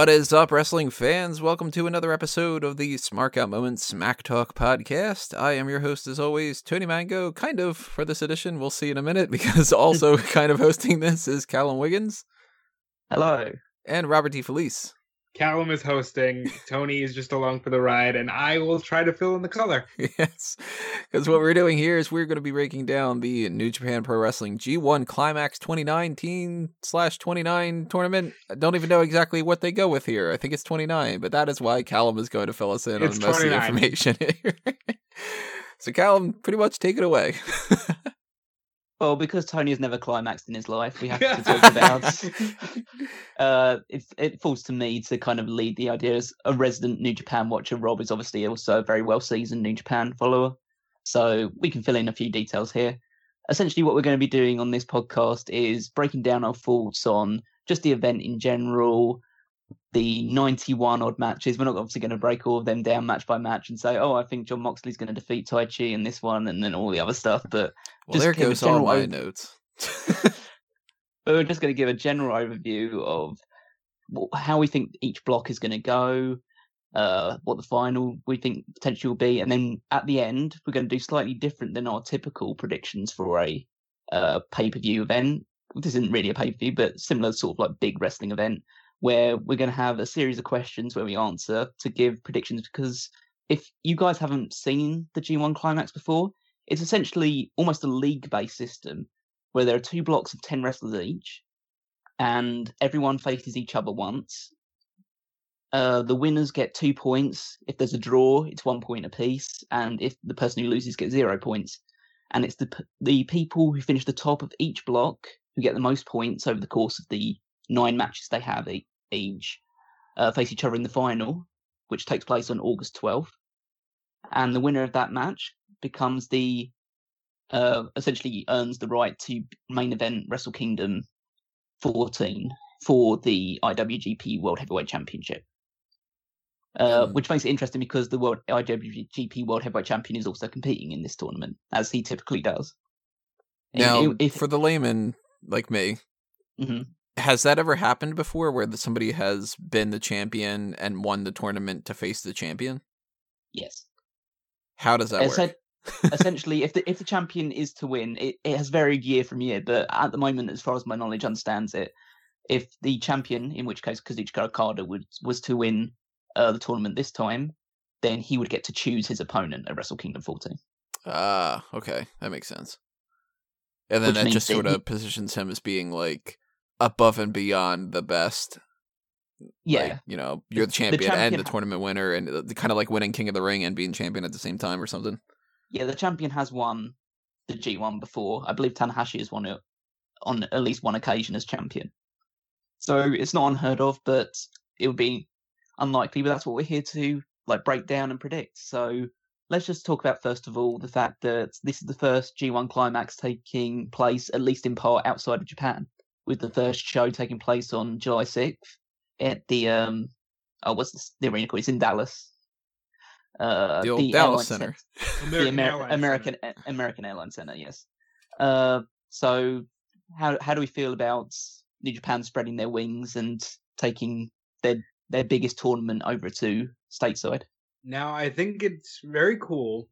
What is up, wrestling fans? Welcome to another episode of the Smark Out Moments Smack Talk podcast. I am your host, as always, Tony Mango, kind of for this edition. We'll see in a minute, because also kind of hosting this is Callum Wiggins. Hello. And Robert D. Felice. Callum is hosting, Tony is just along for the ride, and I will try to fill in the color. yes, because what we're doing here is we're going to be breaking down the New Japan Pro Wrestling G1 Climax 2019 slash 29 tournament. I don't even know exactly what they go with here. I think it's 29, but that is why Callum is going to fill us in It's on most of the 29. information here. so, Callum, pretty much take it away. Well, because Tony has never climaxed in his life, we have to talk about. uh, it, it falls to me to kind of lead the idea as a resident New Japan watcher. Rob is obviously also a very well seasoned New Japan follower, so we can fill in a few details here. Essentially, what we're going to be doing on this podcast is breaking down our thoughts on just the event in general, the 91 odd matches. We're not obviously going to break all of them down match by match and say, oh, I think John Moxley's going to defeat Taichi in this one and then all the other stuff. But well, Just there goes all my ov- notes. but we're just going to give a general overview of how we think each block is going to go, uh, what the final we think potentially will be, and then at the end we're going to do slightly different than our typical predictions for a uh, pay per view event. This isn't really a pay per view, but similar sort of like big wrestling event where we're going to have a series of questions where we answer to give predictions because if you guys haven't seen the G1 climax before, it's essentially almost a league based system where there are two blocks of 10 wrestlers each, and everyone faces each other once. Uh, the winners get two points. If there's a draw, it's one point apiece, and if the person who loses gets zero points. And it's the the people who finish the top of each block who get the most points over the course of the nine matches they have e- each uh, face each other in the final, which takes place on August 12th. And the winner of that match becomes the uh, essentially earns the right to main event Wrestle Kingdom 14 for the IWGP World Heavyweight Championship. Uh, Hmm. Which makes it interesting because the World IWGP World Heavyweight Champion is also competing in this tournament, as he typically does. Now, if- for the layman like me, Mhm. Has that ever happened before where somebody has been the champion and won the tournament to face the champion? yes, How does that work? essentially, if the if the champion is to win, it, it has varied year from year. But at the moment, as far as my knowledge understands it, if the champion, in which case Kazuchika Okada would was to win uh, the tournament this time, then he would get to choose his opponent at Wrestle Kingdom 14. Ah, okay, that makes sense. And then Which that just sort he- of positions him as being like above and beyond the best. Yeah, Like, you know, you're the the champion, and champion- the tournament winner, and the, kind of like winning King of the Ring and being champion at the same time or something. yeah. The champion has won the G1 before. I believe Tanahashi has won it on at least one occasion as champion. So it's not unheard of, but it would be unlikely. But that's what we're here to like break down and predict. So let's just talk about first of all the fact that this is the first G1 climax taking place, at least in part, outside of Japan, with the first show taking place on July sixth at the um oh what's this, the arena called? It's in Dallas. Uh, The old airline Dallas Center. the Amer- Airlines American Center. A- American Airlines Center, yes. Uh, so how how do we feel about New Japan spreading their wings and taking their their biggest tournament over to stateside? Now, I think it's very cool.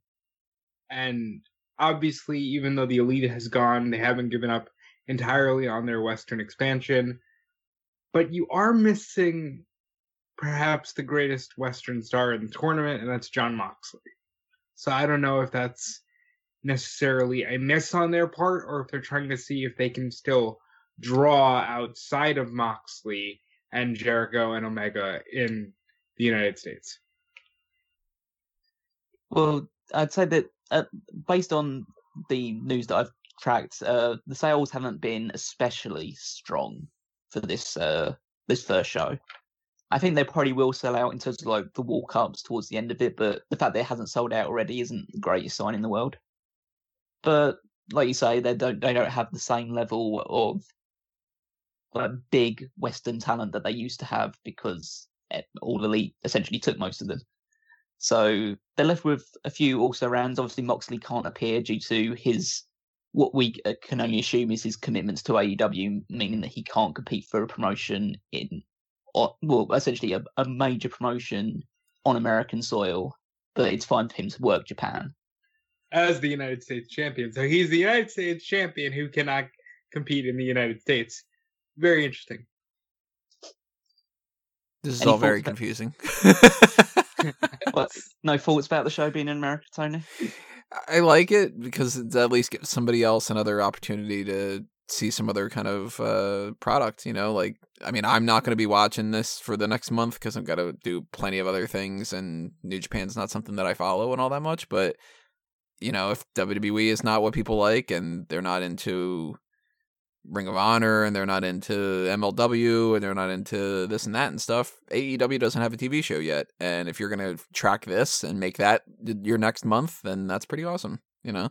And obviously, even though the Elite has gone, they haven't given up entirely on their Western expansion. But you are missing perhaps the greatest Western star in the tournament, and that's John Moxley. So I don't know if that's necessarily a miss on their part, or if they're trying to see if they can still draw outside of Moxley and Jericho and Omega in the United States. Well, I'd say that uh, based on the news that I've tracked, uh, the sales haven't been especially strong for this uh, this first show. I think they probably will sell out in terms of like the walk ups towards the end of it, but the fact that it hasn't sold out already isn't the greatest sign in the world. But like you say, they don't they don't have the same level of like big Western talent that they used to have because all elite essentially took most of them. So they're left with a few also rounds. Obviously, Moxley can't appear due to his what we uh, can only assume is his commitments to AEW, meaning that he can't compete for a promotion in or, well, essentially a, a major promotion on American soil, but it's fine for him to work Japan. as the United States champion. So he's the United States champion who cannot compete in the United States. Very interesting. This is Any all very confusing. What? no thoughts about the show being in America, Tony? I like it because it at least gives somebody else another opportunity to see some other kind of uh, product. You know, like I mean, I'm not going to be watching this for the next month because I've got to do plenty of other things, and New Japan's not something that I follow and all that much. But you know, if WWE is not what people like, and they're not into Ring of Honor, and they're not into MLW, and they're not into this and that and stuff, AEW doesn't have a TV show yet. And if you're going to track this and make that your next month, then that's pretty awesome. You know,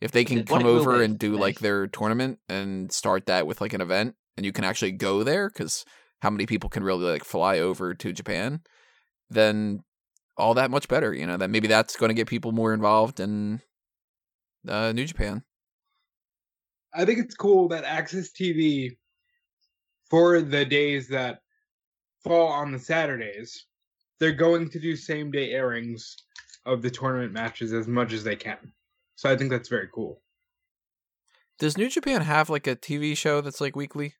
if they can what come over and do like their tournament and start that with like an event, and you can actually go there because how many people can really like fly over to Japan, then all that much better. You know, that maybe that's going to get people more involved in uh, New Japan. I think it's cool that AXS TV, for the days that fall on the Saturdays, they're going to do same day airings of the tournament matches as much as they can. So I think that's very cool. Does New Japan have like a TV show that's like weekly?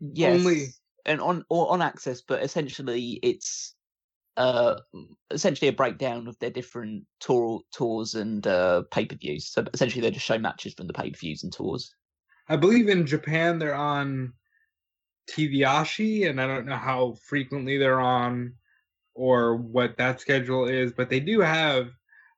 Yes, Only- and on or on AXS, but essentially it's uh essentially a breakdown of their different tour tours and uh pay per views. So essentially, they just show matches from the pay per views and tours. I believe in Japan they're on TVAshi, and I don't know how frequently they're on or what that schedule is, but they do have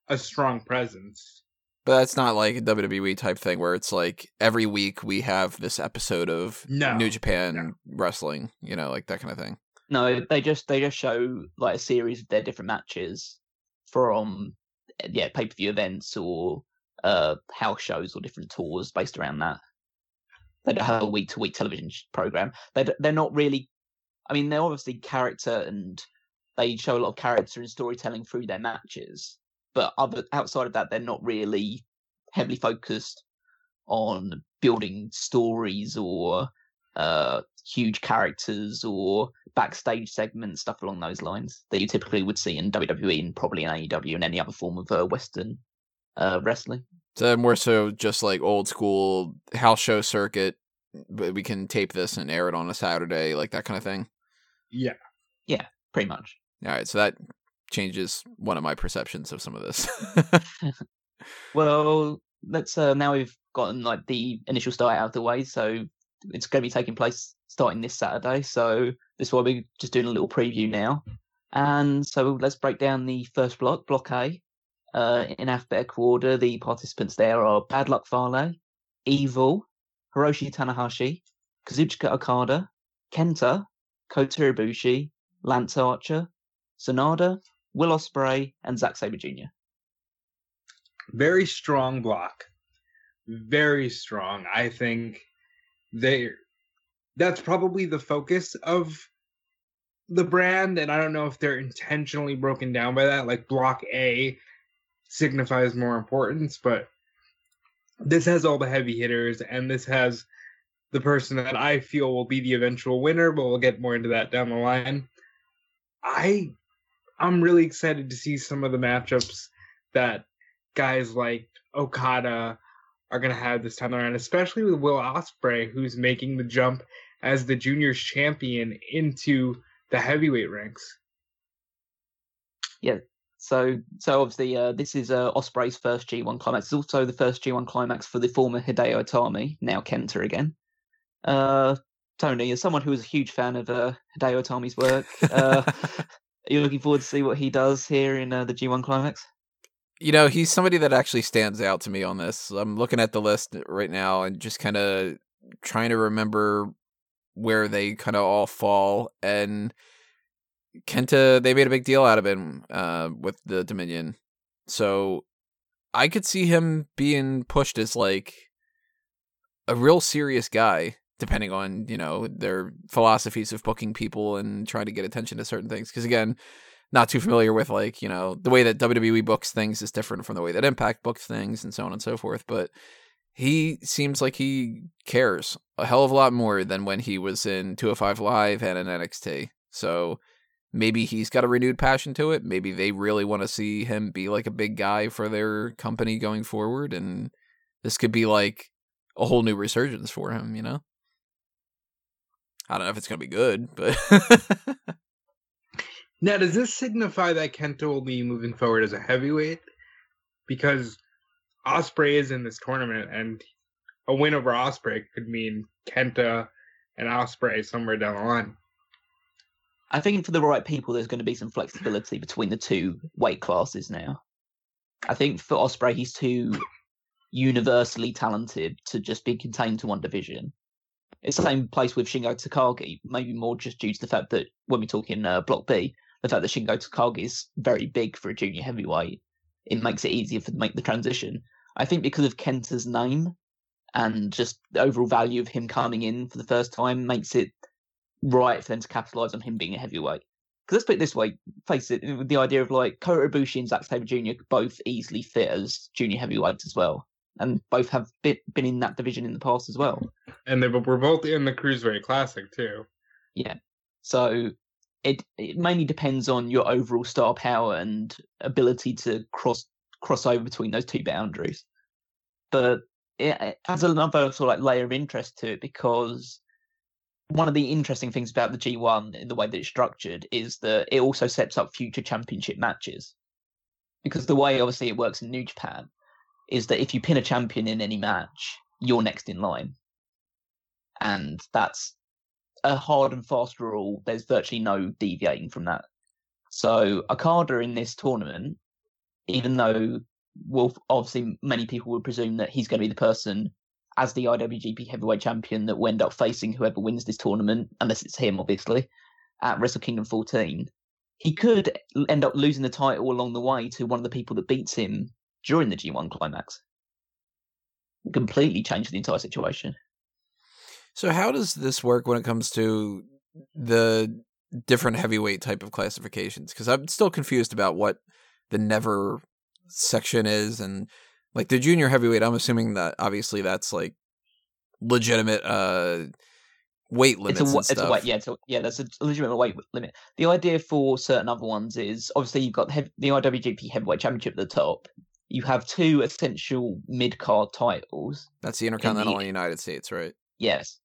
a strong presence. But that's not like a WWE type thing where it's like every week we have this episode of No, New Japan no. wrestling, you know, like that kind of thing. No, they just they just show like a series of their different matches from yeah pay per view events or uh house shows or different tours based around that. They don't have a week to week television program. They they're not really. I mean, they're obviously character and they show a lot of character and storytelling through their matches. But other outside of that, they're not really heavily focused on building stories or uh huge characters or backstage segments, stuff along those lines that you typically would see in WWE and probably in AEW and any other form of uh, Western uh, wrestling. So more so just like old school house show circuit. But we can tape this and air it on a Saturday, like that kind of thing. Yeah. Yeah, pretty much. All right, so that changes one of my perceptions of some of this. Well, let's uh, now we've gotten like the initial start out of the way, so it's going to be taking place starting this Saturday. So this is why we're just doing a little preview now. And so let's break down the first block, Block A. Uh, in alphabetical order, the participants there are Bad Luck Fale, Evil, Hiroshi Tanahashi, Kazuchika Okada, Kenta, Kota Ibushi, Lance Archer, Sanada, Will Ospreay, and Zack Sabre Jr. very strong block very strong i think they that's probably the focus of the brand and i don't know if they're intentionally broken down by that like block a signifies more importance but this has all the heavy hitters and this has the person that i feel will be the eventual winner but we'll get more into that down the line. I i'm really excited to see some of the matchups that guys like Okada are going to have this time around, especially with Will Ospreay, who's making the jump as the juniors champion into the heavyweight ranks. Yeah. So, so obviously, uh, this is uh, Ospreay's first G1 climax. It's also the first G1 climax for the former Hideo Itami, now Kenta again. Uh, Tony, as someone who is a huge fan of uh, Hideo Itami's work, uh, are you looking forward to see what he does here in uh, the G1 climax? You know, he's somebody that actually stands out to me on this. I'm looking at the list right now and just kind of trying to remember where they kind of all fall. And Kenta, they made a big deal out of him uh, with the Dominion. So I could see him being pushed as like a real serious guy, depending on, you know, their philosophies of booking people and trying to get attention to certain things. Because again, not too familiar with like you know the way that WWE books things is different from the way that Impact books things and so on and so forth. But he seems like he cares a hell of a lot more than when he was in 205 Live and in NXT. So maybe he's got a renewed passion to it. Maybe they really want to see him be like a big guy for their company going forward. And this could be like a whole new resurgence for him, you know? I don't know if it's going to be good, but. now, does this signify that Kenta will be moving forward as a heavyweight? Because Ospreay is in this tournament, and a win over Ospreay could mean Kenta and Ospreay somewhere down the line. I think for the right people, there's going to be some flexibility between the two weight classes now. I think for Ospreay, he's too universally talented to just be contained to one division. It's the same place with Shingo Takagi, maybe more just due to the fact that when we're talking uh, Block B, the fact that Shingo Takagi is very big for a junior heavyweight, it makes it easier for to make the transition. I think because of Kenta's name and just the overall value of him coming in for the first time makes it right for them to capitalize on him being a heavyweight. Because let's put it this way, face it, the idea of like Kota Ibushi and Zack Sabre Jr. both easily fit as junior heavyweights as well, and both have been in that division in the past as well. And they were both in the Cruiserweight Classic too. Yeah, so it it mainly depends on your overall star power and ability to cross cross over between those two boundaries. But it adds another sort of like layer of interest to it because one of the interesting things about the G1 in the way that it's structured is that it also sets up future championship matches. Because the way obviously it works in New Japan is that if you pin a champion in any match, you're next in line. And that's a hard and fast rule. There's virtually no deviating from that. So Okada in this tournament even though well, obviously many people would presume that he's going to be the person as the IWGP Heavyweight Champion that will end up facing whoever wins this tournament, unless it's him, obviously, at Wrestle Kingdom 14. He could end up losing the title along the way to one of the people that beats him during the G1 climax. Completely change the entire situation. So, how does this work when it comes to the different heavyweight type of classifications? Because I'm still confused about what the never section is and like the junior heavyweight i'm assuming that obviously that's like legitimate uh weight limits it's a, it's a weight yeah it's a, yeah that's a legitimate weight limit. The idea for certain other ones is obviously you've got the, the iwgp heavyweight championship at the top. You have two essential mid-card titles. That's the intercontinental in the, united states right? Yes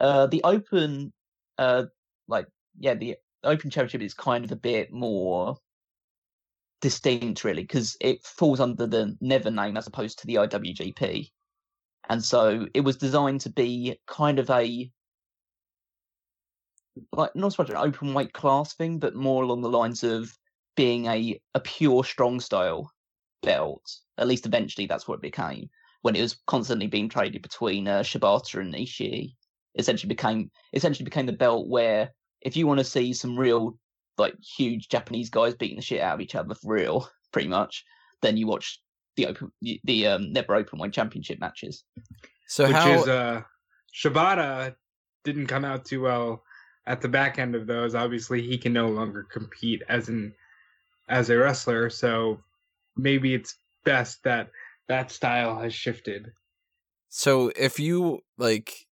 uh the open uh like yeah the open championship is kind of a bit more distinct really because it falls under the Never name as opposed to the IWGP, and so it was designed to be kind of a like not so much an open weight class thing, but more along the lines of being a a pure strong style belt. At least eventually, that's what it became when it was constantly being traded between uh, Shibata and Ishii. Essentially became essentially became the belt where if you want to see some real like huge Japanese guys beating the shit out of each other for real, pretty much, then you watch the open the um, never open weight championship matches. So which how... is uh Shibata didn't come out too well at the back end of those. Obviously, he can no longer compete as an as a wrestler, so maybe it's best that that style has shifted. So if you like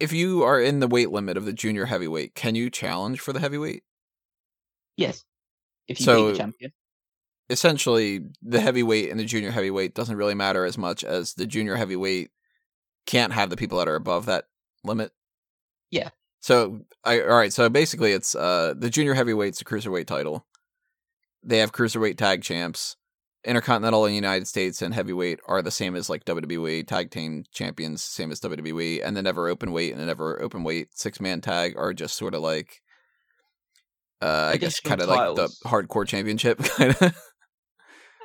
if you are in the weight limit of the junior heavyweight, can you challenge for the heavyweight? Yes. If you so, the champion. Essentially, the heavyweight and the junior heavyweight doesn't really matter as much as the junior heavyweight can't have the people that are above that limit. Yeah. So, I, all right. So basically, it's uh, the junior heavyweight's a cruiserweight title. They have cruiserweight tag champs. Intercontinental in the United States and heavyweight are the same as like WWE tag team champions, same as WWE, and the never open weight and the never open weight six man tag are just sort of like uh, I guess kind of like the hardcore championship kind of.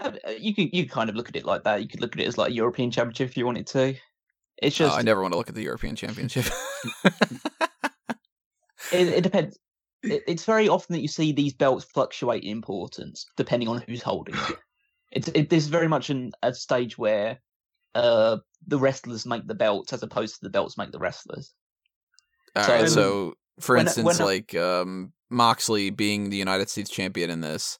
Uh, you could you kind of look at it like that. You could look at it as like a European championship if you wanted to. It's just oh, I never want to look at the European championship. it, it, depends. It, it's very often that you see these belts fluctuate in importance depending on who's holding it. It's it, this is very much an, a stage where uh, the wrestlers make the belts as opposed to the belts make the wrestlers. All so, right, so for when, instance, when, like um, Moxley being the United States champion in this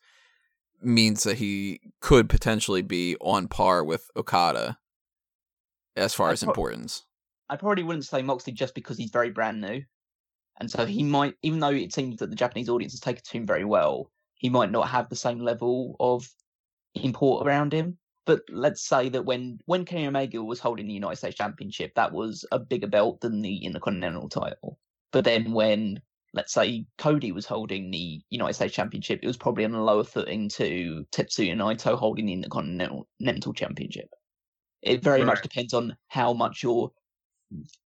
means that he could potentially be on par with Okada. as far I as pro- importance. I probably wouldn't say Moxley just because he's very brand new, and so he might, even though it seems that the Japanese audience has taken to him very well, he might not have the same level of import around him. But let's say that when when Kenny Omega was holding the United States Championship, that was a bigger belt than the Intercontinental title. But then when let's say Cody was holding the United States Championship, it was probably on a lower footing to Tetsuya Naito holding the Intercontinental Championship. It very much depends on how much your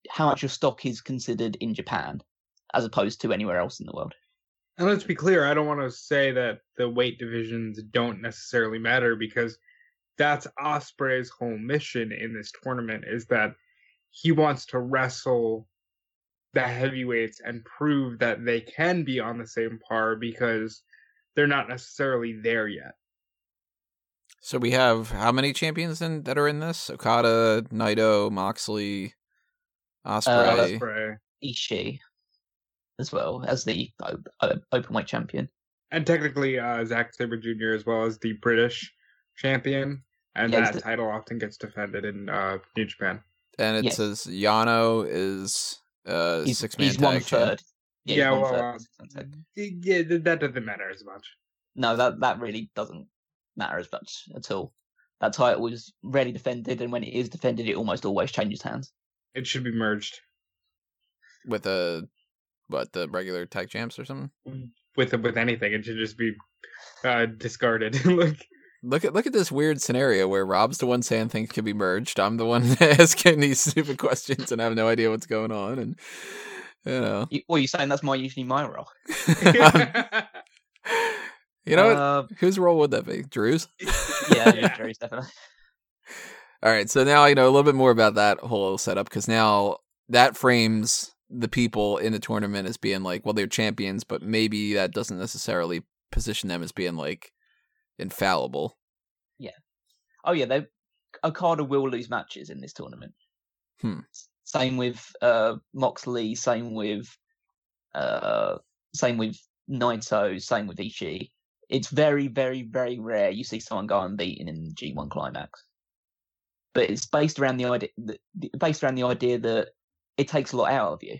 how much your stock is considered in Japan as opposed to anywhere else in the world. And let's be clear, I don't want to say that the weight divisions don't necessarily matter because that's Ospreay's whole mission in this tournament is that he wants to wrestle the heavyweights and prove that they can be on the same par because they're not necessarily there yet. So we have how many champions in, that are in this? Okada, Naito, Moxley, Ospreay. Uh, Ospreay. Ishii as well as the o- o- open weight champion. And technically uh Zack Sabre Jr. as well as the British champion. And Yeah, that the- title often gets defended in uh New Japan. and it Yes. says Yano is uh six man he's tag one champ. Yeah, Yeah, one well, third uh, of the six-man tag. Yeah, that doesn't matter as much. No, that that really doesn't matter as much at all. That title was rarely defended, and when it is defended, it almost always changes hands. It should be merged with a what the regular tech champs or something. with with anything. It should just be uh, discarded. like Look at look at this weird scenario where Rob's the one saying things can be merged. I'm the one asking these stupid questions and I have no idea what's going on. And you know, You, well, you're saying that's my usually my role. you know what? Uh, Whose role would that be? Drew's. yeah, Yeah. Jerry's definitely. All right, so now I know a little bit more about that whole setup because now that frames the people in the tournament as being like, well, they're champions, but maybe that doesn't necessarily position them as being like infallible. Yeah. Oh yeah, they Okada will lose matches in this tournament. Hmm. Same with uh, Moxley. Same with uh, same with Naito. Same with Ishii. It's very, very, very rare you see someone go unbeaten in the G1 climax. But it's based around the idea, based around the idea that it takes a lot out of you,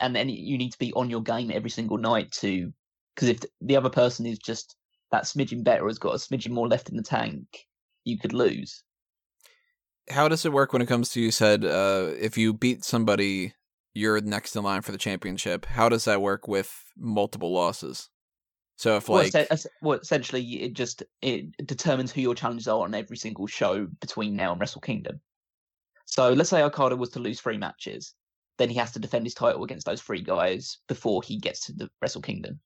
and then you need to be on your game every single night to, because if the other person is just that smidgen better, has got a smidgen more left in the tank, you could lose. How does it work when it comes to you said uh, if you beat somebody, you're next in line for the championship? How does that work with multiple losses? So if Well, like essen- es- well, essentially, it just it determines who your challenges are on every single show between now and Wrestle Kingdom. So let's say Okada was to lose three matches, then he has to defend his title against those three guys before he gets to the Wrestle Kingdom.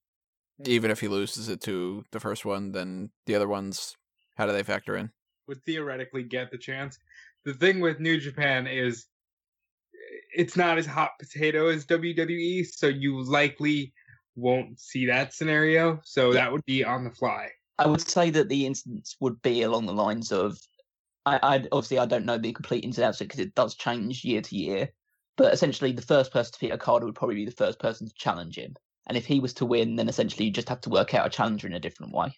even if he loses it to the first one, then the other ones, how do they factor in? would theoretically get the chance. The thing with New Japan is it's not as hot potato as WWE, so you likely won't see that scenario. So Yeah. that would be on the fly. I would say that the instance would be along the lines of, I, I obviously I don't know the complete ins and outs because it does change year to year, but essentially the first person to beat Okada would probably be the first person to challenge him, and if he was to win, then essentially you just have to work out a challenger in a different way,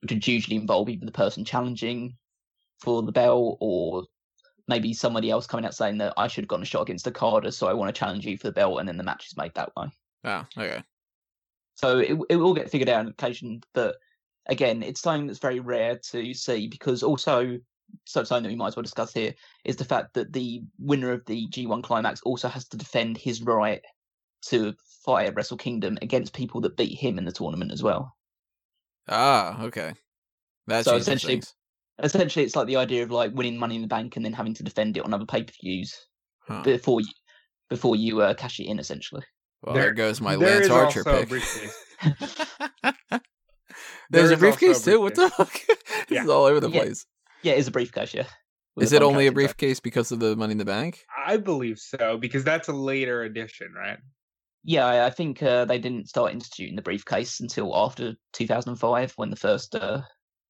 which would usually involve either the person challenging for the belt or maybe somebody else coming out saying that I should have gotten a shot against Okada, so I want to challenge you for the belt, and then the match is made that way. Oh, okay. So it it will get figured out on occasion, but again, it's something that's very rare to see because also so something that we might as well discuss here is the fact that the winner of the G1 climax also has to defend his right to fight at Wrestle Kingdom against people that beat him in the tournament as well. Ah, okay. That So essentially- things. Essentially, it's like the idea of like winning Money in the Bank and then having to defend it on other pay per views Huh. before you before you uh, cash it in. Essentially, Well, there, There- goes my there Lance is Archer also pick. briefcase. There's There a is also briefcase too. What the fuck? this Yeah. is all over the Yeah. place. Yeah, it is a briefcase. Yeah, with Is it only a contract inside. briefcase because of the Money in the Bank? I believe so because that's a later edition, right? Yeah, I, I think uh, they didn't start instituting the briefcase until after 2005 when the first uh,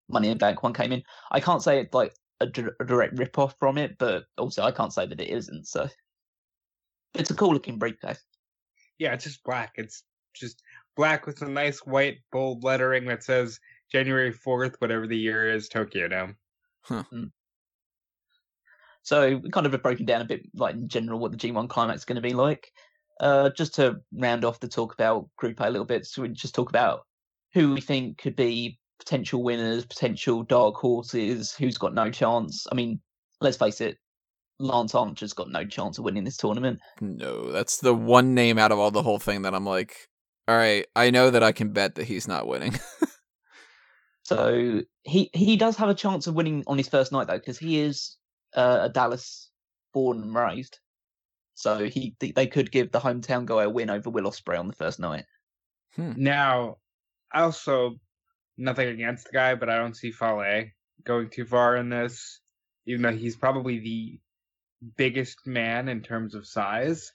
Money in the Bank one came in. I can't say it's like a, direct rip off from it, but also I can't say that it isn't. So it's a cool looking briefcase. Yeah, it's just black. It's just black with a nice white bold lettering that says January 4th, whatever the year is, Tokyo Dome. So we kind of have broken down a bit, like in general, what the G1 climax is going to be like. Uh, just to round off the talk about Group A a little bit, so we just talk about who we think could be potential winners, potential dark horses, who's got no chance. I mean, let's face it, Lance Archer's got no chance of winning this tournament. No, that's the one name out of all the whole thing that I'm like, all right, I know that I can bet that he's not winning. so he he does have a chance of winning on his first night though, because he is uh, a Dallas born and raised. So he they could give the hometown guy a win over Will Ospreay on the first night. Hmm. Now, also nothing against the guy, but I don't see Fale going too far in this, even though he's probably the biggest man in terms of size.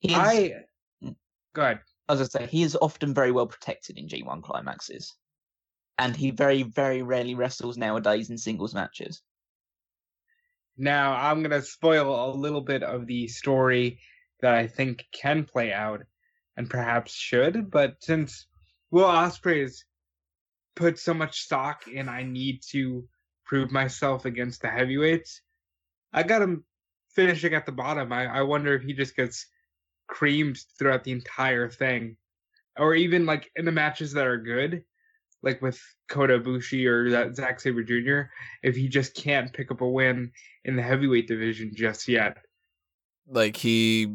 He I mm. go ahead. As I say, he is often very well protected in G1 climaxes, and he very, very rarely wrestles nowadays in singles matches. Now, I'm going to spoil a little bit of the story that I think can play out and perhaps should, but since Will Ospreay has put so much stock in I need to prove myself against the heavyweights, I got him finishing at the bottom. I, I wonder if he just gets creamed throughout the entire thing. Or even like in the matches that are good, like with Kota Ibushi or that Zack Sabre Jr., if he just can't pick up a win in the heavyweight division just yet. Like he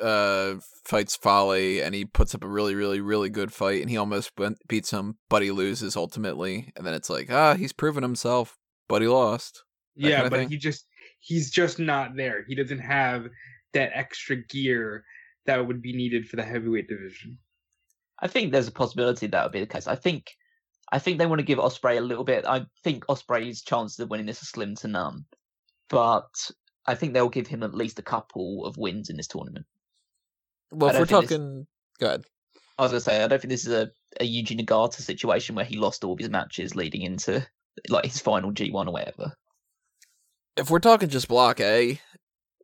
uh fights Fale and he puts up a really, really, really good fight and he almost beats him, but he loses ultimately. And then it's like, ah, he's proven himself, but he lost. yeah, but he just he's just not there. He doesn't have that extra gear that would be needed for the heavyweight division. I think there's a possibility that would be the case. I think I think they want to give Ospreay a little bit. I think Ospreay's chances of winning this are slim to none, but I think they'll give him at least a couple of wins in this tournament. Well, if we're talking, this... go ahead. I was gonna say I don't think this is a, a Yuji Nagata situation where he lost all his matches leading into like his final G1 or whatever. If we're talking just Block A,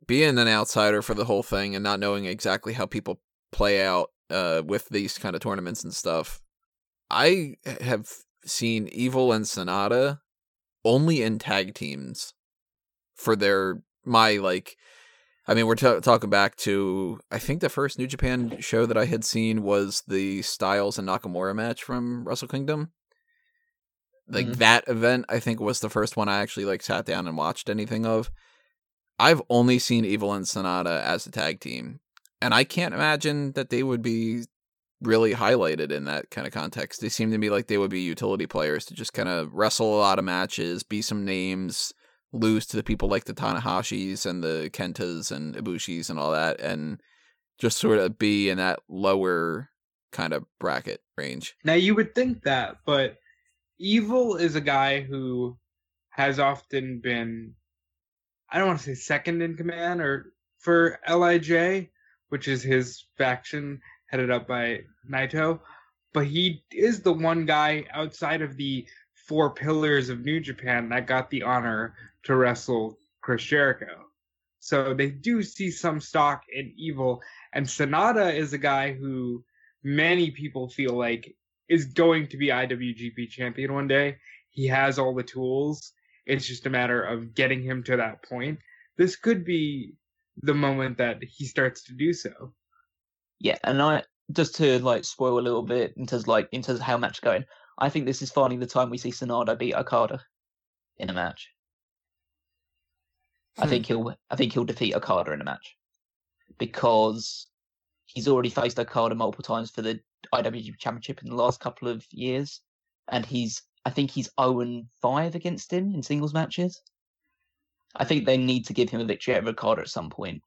being an outsider for the whole thing and not knowing exactly how people play out uh, with these kind of tournaments and stuff, I have seen Evil and Sanada only in tag teams for their my like. I mean, we're t- talking back to I think the first New Japan show that I had seen was the Styles and Nakamura match from Wrestle Kingdom. Like mm-hmm. that event, I think was the first one I actually like sat down and watched anything of. I've only seen Evil and Sanada as a tag team, and I can't imagine that they would be really highlighted in that kind of context. They seem to me like they would be utility players to just kind of wrestle a lot of matches, be some names, lose to the people like the Tanahashis and the Kentas and Ibushis and all that, and just sort of be in that lower kind of bracket range. Now you would think that, but Evil is a guy who has often been I don't want to say second in command or for LIJ, which is his faction headed up by Naito, but he is the one guy outside of the four pillars of New Japan that got the honor to wrestle Chris Jericho. So they do see some stock in Evil, and Sanada is a guy who many people feel like is going to be IWGP champion one day. He has all the tools. It's just a matter of getting him to that point. This could be the moment that he starts to do so. Yeah, and I just to like spoil a little bit in terms of, like in terms of how match going. I think this is finally the time we see Sanada beat Okada in a match. Hmm. I think he'll I think he'll defeat Okada in a match because he's already faced Okada multiple times for the IWGP Championship in the last couple of years, and he's I think he's 0 5 against him in singles matches. I think they need to give him a victory over Okada at some point.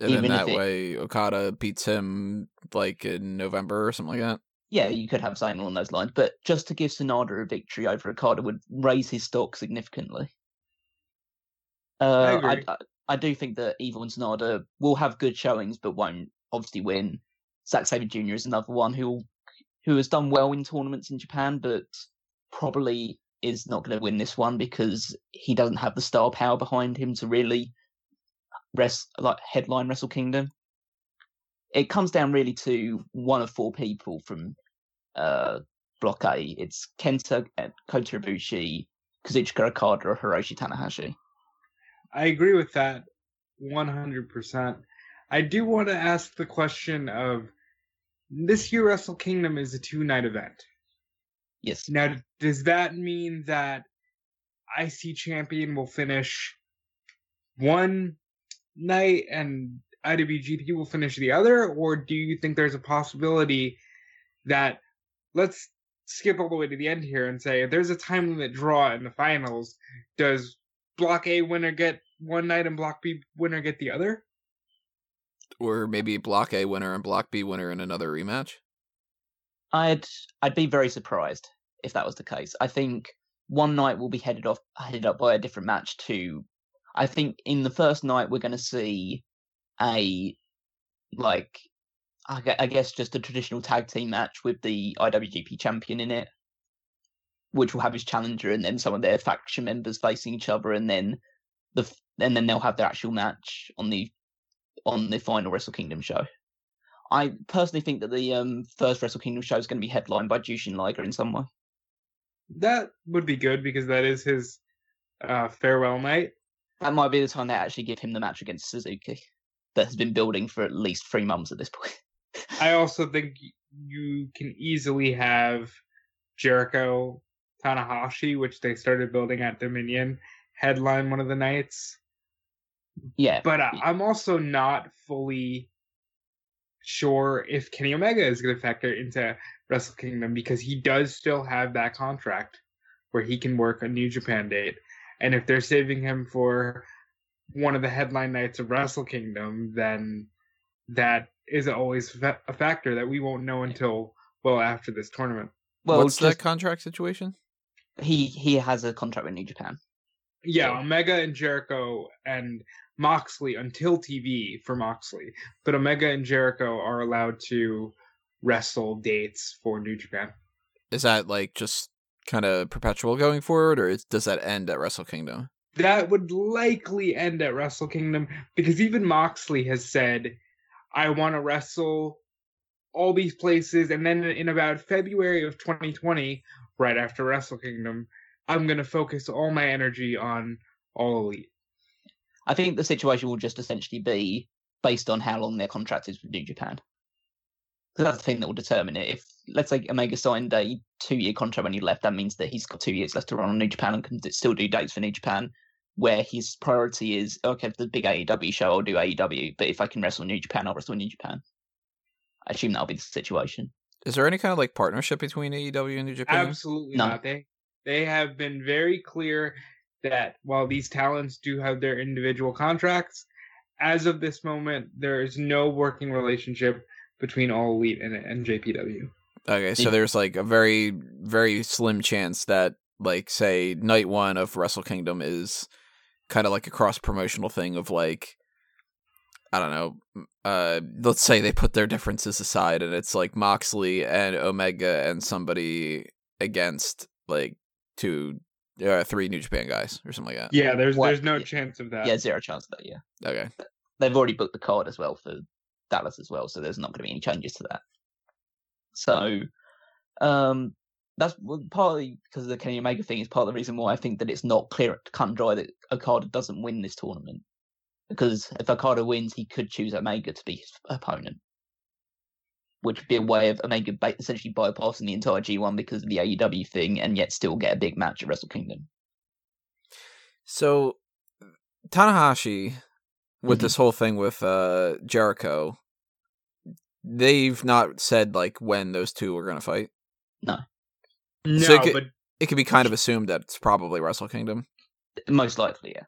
And Even in that it, way, Okada beats him like in November or something like that. Yeah, you could have something along those lines, but just to give Sanada a victory over Okada would raise his stock significantly. Uh, I, I, I, do think that Evil and Sanada will have good showings, but won't obviously win. Zack Sabre Jr. is another one who who has done well in tournaments in Japan, but probably is not going to win this one because he doesn't have the star power behind him to really rest like headline Wrestle Kingdom. It comes down really to one of four people from uh, Block A. It's Kenta, Kota Ibushi, Kazuchika Okada, or Hiroshi Tanahashi. I agree with that 100%. I do want to ask the question of this year Wrestle Kingdom is a two night event. Yes. Now, does that mean that IC Champion will finish one night and IWGP will finish the other? Or do you think there's a possibility that, let's skip all the way to the end here and say, if there's a time limit draw in the finals, does Block A winner get one night and Block B winner get the other? Or maybe Block A winner and Block B winner in another rematch. I'd I'd be very surprised if that was the case. I think one night will be headed off headed up by a different match to I think in the first night we're going to see a like I guess just a traditional tag team match with the IWGP champion in it, which will have his challenger and then some of their faction members facing each other, and then the and then they'll have their actual match on the on the final Wrestle Kingdom show. I personally think that the um, first Wrestle Kingdom show is going to be headlined by Jushin Liger in some way. That would be good because that is his uh, farewell night. That might be the time they actually give him the match against Suzuki that has been building for at least three months at this point. I also think you can easily have Jericho Tanahashi, which they started building at Dominion, headline one of the nights. yeah, But I- I'm also not fully sure if Kenny Omega is going to factor into Wrestle Kingdom because he does still have that contract where he can work a New Japan date. And if they're saving him for one of the headline nights of Wrestle Kingdom, then that is always fa- a factor that we won't know until well after this tournament. well, What's just, the contract situation? he he has a contract with New Japan. Yeah, Yeah. Omega and Jericho and Moxley until TV for Moxley, but Omega and Jericho are allowed to wrestle dates for New Japan. Is that like just kind of perpetual going forward, or is, does that end at Wrestle Kingdom? That would likely end at Wrestle Kingdom because even Moxley has said, "I want to wrestle all these places," and then in about February of 2020, right after Wrestle Kingdom, I'm gonna focus all my energy on All Elite. I think the situation will just essentially be based on how long their contract is with New Japan. 'Cause that's the thing that will determine it. If let's say Omega signed a two-year contract when he left, that means that he's got two years left to run on New Japan and can still do dates for New Japan. Where his priority is, okay, the big AEW show, I'll do AEW, but if I can wrestle New Japan, I'll wrestle New Japan. I assume that'll be the situation. Is there any kind of like partnership between AEW and New Japan? Absolutely No. not. They they have been very clear that while these talents do have their individual contracts, as of this moment, there is no working relationship between All Elite and, and JPW. Okay, so Yeah. there's like a very, very slim chance that, like, say, night one of Wrestle Kingdom is kind of like a cross promotional thing of like, I don't know, uh, let's say they put their differences aside and it's like Moxley and Omega and somebody against like two, uh, three New Japan guys or something like that. Yeah, there's What? there's no Yeah. chance of that. Yeah, zero chance of that. Yeah, Okay. they've already booked the card as well for Dallas as well, so there's not going to be any changes to that. So, um, that's partly because of the Kenny Omega thing is part of the reason why I think that it's not clear cut and dry that Okada doesn't win this tournament. Because if Okada wins, he could choose Omega to be his opponent, which would be a way of Omega essentially bypassing the entire G1 because of the AEW thing, and yet still get a big match at Wrestle Kingdom. So Tanahashi with Mhm. this whole thing with uh Jericho, they've not said like when those two are gonna fight. No, So it could- but It could be kind of assumed that it's probably Wrestle Kingdom. Most likely, yeah.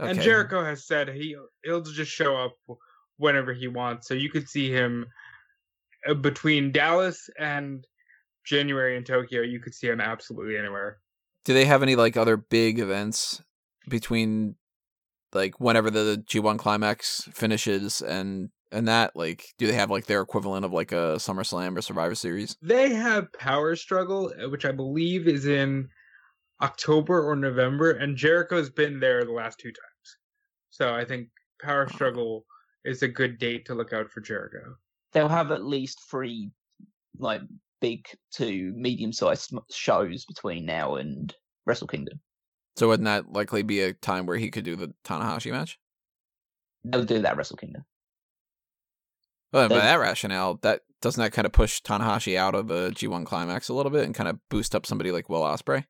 Okay. and Jericho has said he he'll just show up whenever he wants. So you could see him uh, between Dallas and January in Tokyo. You could see him absolutely anywhere. Do they have any like other big events between like whenever the G1 climax finishes and and that like do they have like their equivalent of like a SummerSlam or Survivor Series? They have Power Struggle, uh, which I believe is in October or November, and Jericho's been there the last two times. So I think Power. Struggle is a good date to look out for Jericho. they'll have at least three like big to medium sized shows between now and Wrestle Kingdom. So wouldn't that likely be a time where he could do the Tanahashi match? They'll do that Wrestle Kingdom. Well, by that rationale, that doesn't that kind of push Tanahashi out of the G1 climax a little bit and kind of boost up somebody like Will Ospreay?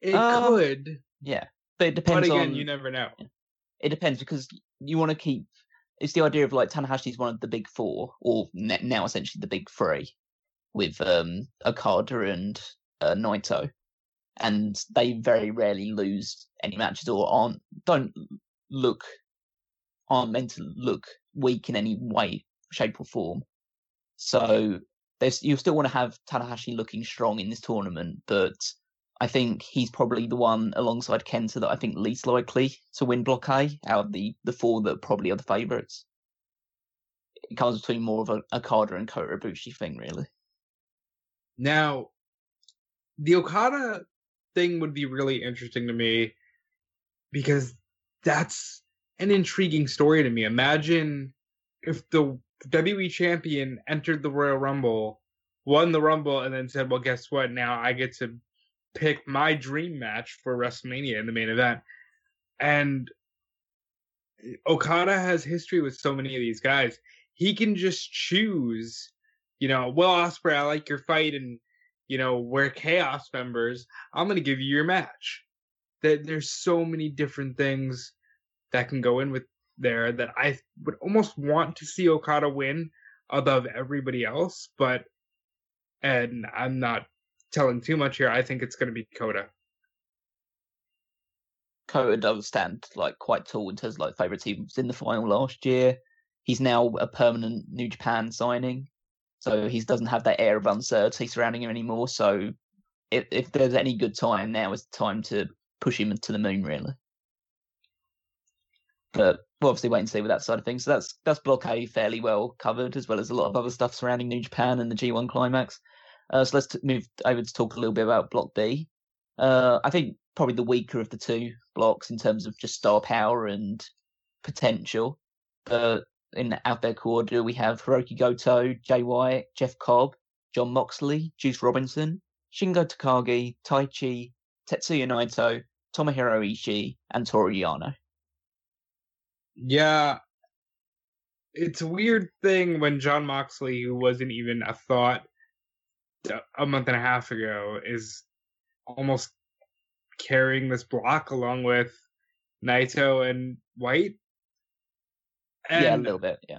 It Um, could, Yeah, but it but depends again, on. you never know. It depends because you want to keep. It's the idea of like Tanahashi's one of the big four, or now essentially the big three, with um Okada and uh, Naito, and they very rarely lose any matches or aren't don't look aren't meant to look weak in any way, shape or form. So there's you still want to have Tanahashi looking strong in this tournament, but I think he's probably the one alongside Kenta that I think least likely to win Block A out of the, the four that probably are the favourites. It comes between more of a Okada and Kota Ibushi thing, really. Now, the Okada thing would be really interesting to me because that's an intriguing story to me. Imagine if the WWE champion entered the Royal Rumble, won the Rumble, and then said, Well, guess what? Now I get to pick my dream match for WrestleMania in the main event. And Okada has history with so many of these guys. He can just choose, you know, well, Ospreay, I like your fight, and you know, we're chaos members. I'm gonna give you your match. That there's so many different things that can go in with there that I would almost want to see Okada win above everybody else, but and I'm not telling too much here. I think it's gonna be Kota. Kota does stand like quite tall in terms of like favourite teams in the final last year. He's now a permanent New Japan signing, so he doesn't have that air of uncertainty surrounding him anymore. So if if there's any good time, now is the time to push him to the moon, really. But we'll obviously wait and see with that side of things. So that's that's Block A fairly well covered, as well as a lot of other stuff surrounding New Japan and the G1 climax. Uh, so let's t- move over to talk a little bit about Block B. Uh, I think probably the weaker of the two blocks in terms of just star power and potential. But in alphabetical order, we have Hiroki Goto, Jay White, Jeff Cobb, John Moxley, Juice Robinson, Shingo Takagi, Taichi, Tetsuya Naito, Tomohiro Ishii, and Toru Yano. Yeah. It's a weird thing when John Moxley, who wasn't even a thought a month and a half ago, is almost carrying this block along with Naito and White. And yeah, a little bit. Yeah.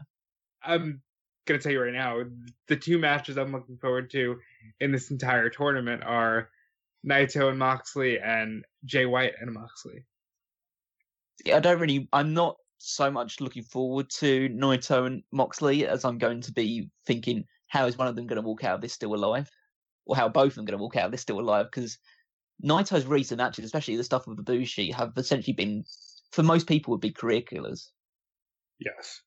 I'm gonna tell you right now, the two matches I'm looking forward to in this entire tournament are Naito and Moxley and Jay White and Moxley. yeah, I don't really. I'm not so much looking forward to Naito and Moxley as I'm going to be thinking, how is one of them going to walk out of this still alive, or how both of them going to walk out of this still alive? Because Naito's recent matches, especially the stuff with Ibushi, have essentially been, for most people, would be career killers. Yes.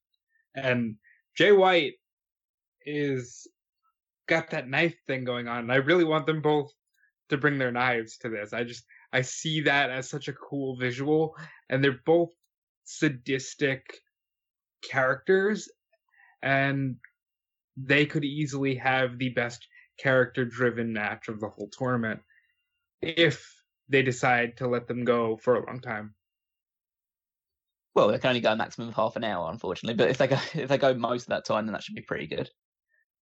And Jay White is got that knife thing going on. And I really want them both to bring their knives to this. I just I see that as such a cool visual and they're both sadistic characters and they could easily have the best character driven match of the whole tournament if they decide to let them go for a long time. Well, they can only go a maximum of half an hour, unfortunately. But if they go if they go most of that time, then that should be pretty good.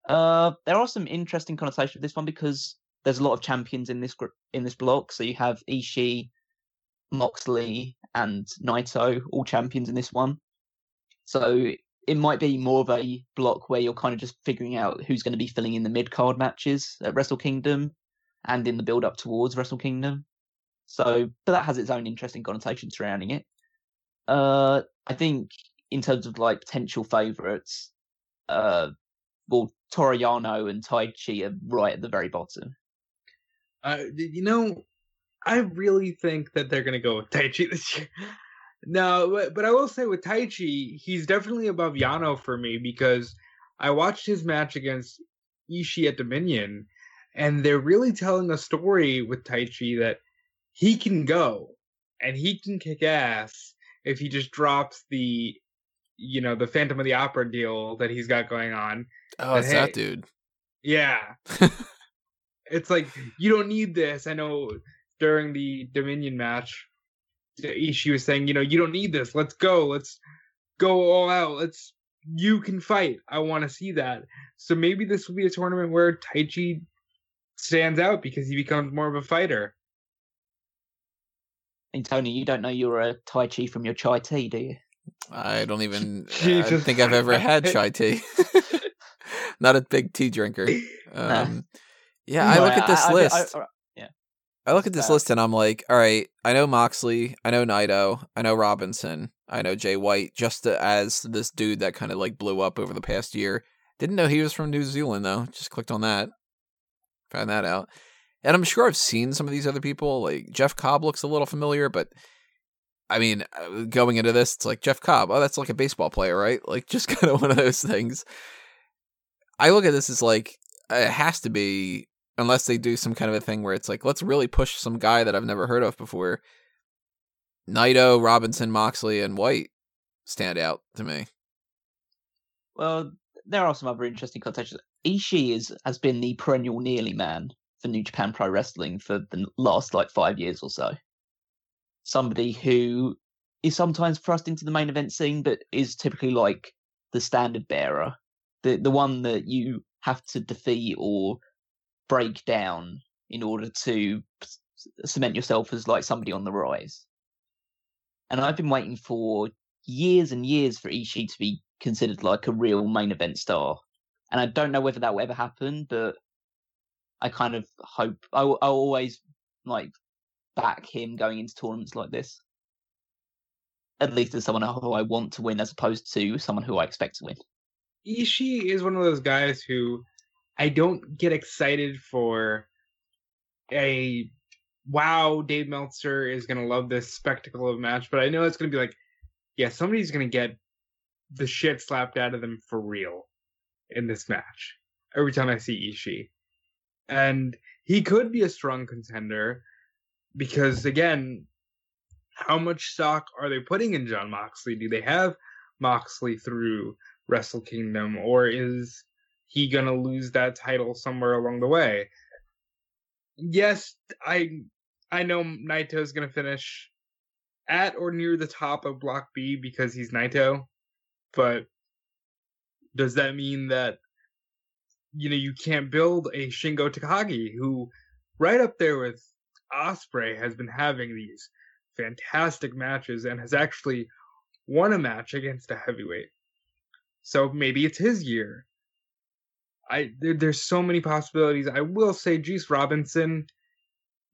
Uh, there are some interesting connotations with this one because there's a lot of champions in this group in this block. So you have Ishii, Moxley, and Naito, all champions in this one. So it might be more of a block where you're kind of just figuring out who's going to be filling in the mid card matches at Wrestle Kingdom and in the build up towards Wrestle Kingdom. So, but that has its own interesting connotation surrounding it. Uh, I think in terms of like potential favourites, uh, well, Toru Yano and Taichi are right at the very bottom. Uh, you know, I really think that they're gonna go with Taichi this year. No, but, but I will say with Taichi, he's definitely above Yano for me because I watched his match against Ishii at Dominion, and they're really telling a story with Taichi that he can go and he can kick ass if he just drops the, you know, the Phantom of the Opera deal that he's got going on. Oh, it's that dude. Yeah. it's like you don't need this. I know during the Dominion match, Ishii was saying, you know, you don't need this. Let's go. Let's go all out. Let's you can fight. I want to see that. So maybe this will be a tournament where Taichi stands out because he becomes more of a fighter. And Tony, you don't know you're a Tai Chi from your chai tea, do you? I don't even I don't think I've ever had chai tea. Not a big tea drinker. Um, yeah, I look at this I- I- list. I- I look at this Uh, list and I'm like, all right, I know Moxley, I know Naito, I know Robinson, I know Jay White, just as this dude that kind of like blew up over the past year. Didn't know he was from New Zealand though. Just clicked on that, found that out, and I'm sure I've seen some of these other people. Like Jeff Cobb looks a little familiar, but I mean, uh, going into this, it's like Jeff Cobb. Oh, that's like a baseball player, right? Like just kind of one of those things. I look at this as like it has to be unless they do some kind of a thing where it's like let's really push some guy that I've never heard of before. Naito, Robinson, Moxley, and White stand out to me. Well, there are some other interesting contexts. Ishii is has been the perennial nearly man for New Japan Pro Wrestling for the last like five years or so. Somebody who is sometimes thrust into the main event scene, but is typically like the standard bearer, the the one that you have to defeat or break down in order to cement yourself as like somebody on the rise. And I've been waiting for years and years for Ishii to be considered like a real main event star. And I don't know whether that will ever happen, but I kind of hope I will I'll always like back him going into tournaments like this. At least as someone who I want to win, as opposed to someone who I expect to win. Ishii is one of those guys who I don't get excited for a wow, Dave Meltzer is gonna love this spectacle of a match, but I know it's gonna be like, yeah, somebody's gonna get the shit slapped out of them for real in this match. Every time I see Ishii. And he could be a strong contender because again, how much stock are they putting in John Moxley? Do they have Moxley through Wrestle Kingdom, or is he gonna lose that title somewhere along the way? Yes, I I know Naito is gonna finish at or near the top of Block B because he's Naito, but does that mean that you know you can't build a Shingo Takagi who right up there with Ospreay has been having these fantastic matches and has actually won a match against a heavyweight. So maybe it's his year. I there, there's so many possibilities. I will say Juice Robinson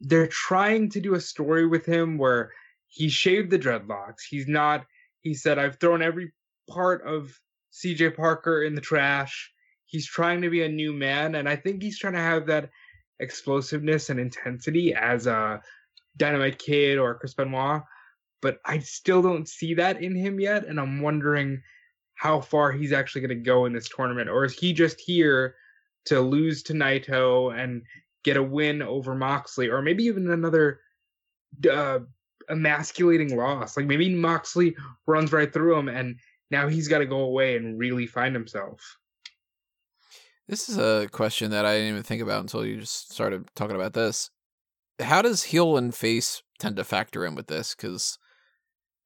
they're trying to do a story with him where he shaved the dreadlocks. He's not he said I've thrown every part of CJ Parker in the trash. He's trying to be a new man and I think he's trying to have that explosiveness and intensity as a Dynamite Kid or Chris Benoit, but I still don't see that in him yet, and I'm wondering how far he's actually going to go in this tournament, or is he just here to lose to Naito and get a win over Moxley, or maybe even another uh, emasculating loss? Like maybe Moxley runs right through him, and now he's got to go away and really find himself. This is a question that I didn't even think about until you just started talking about this. How does heel and face tend to factor in with this? Because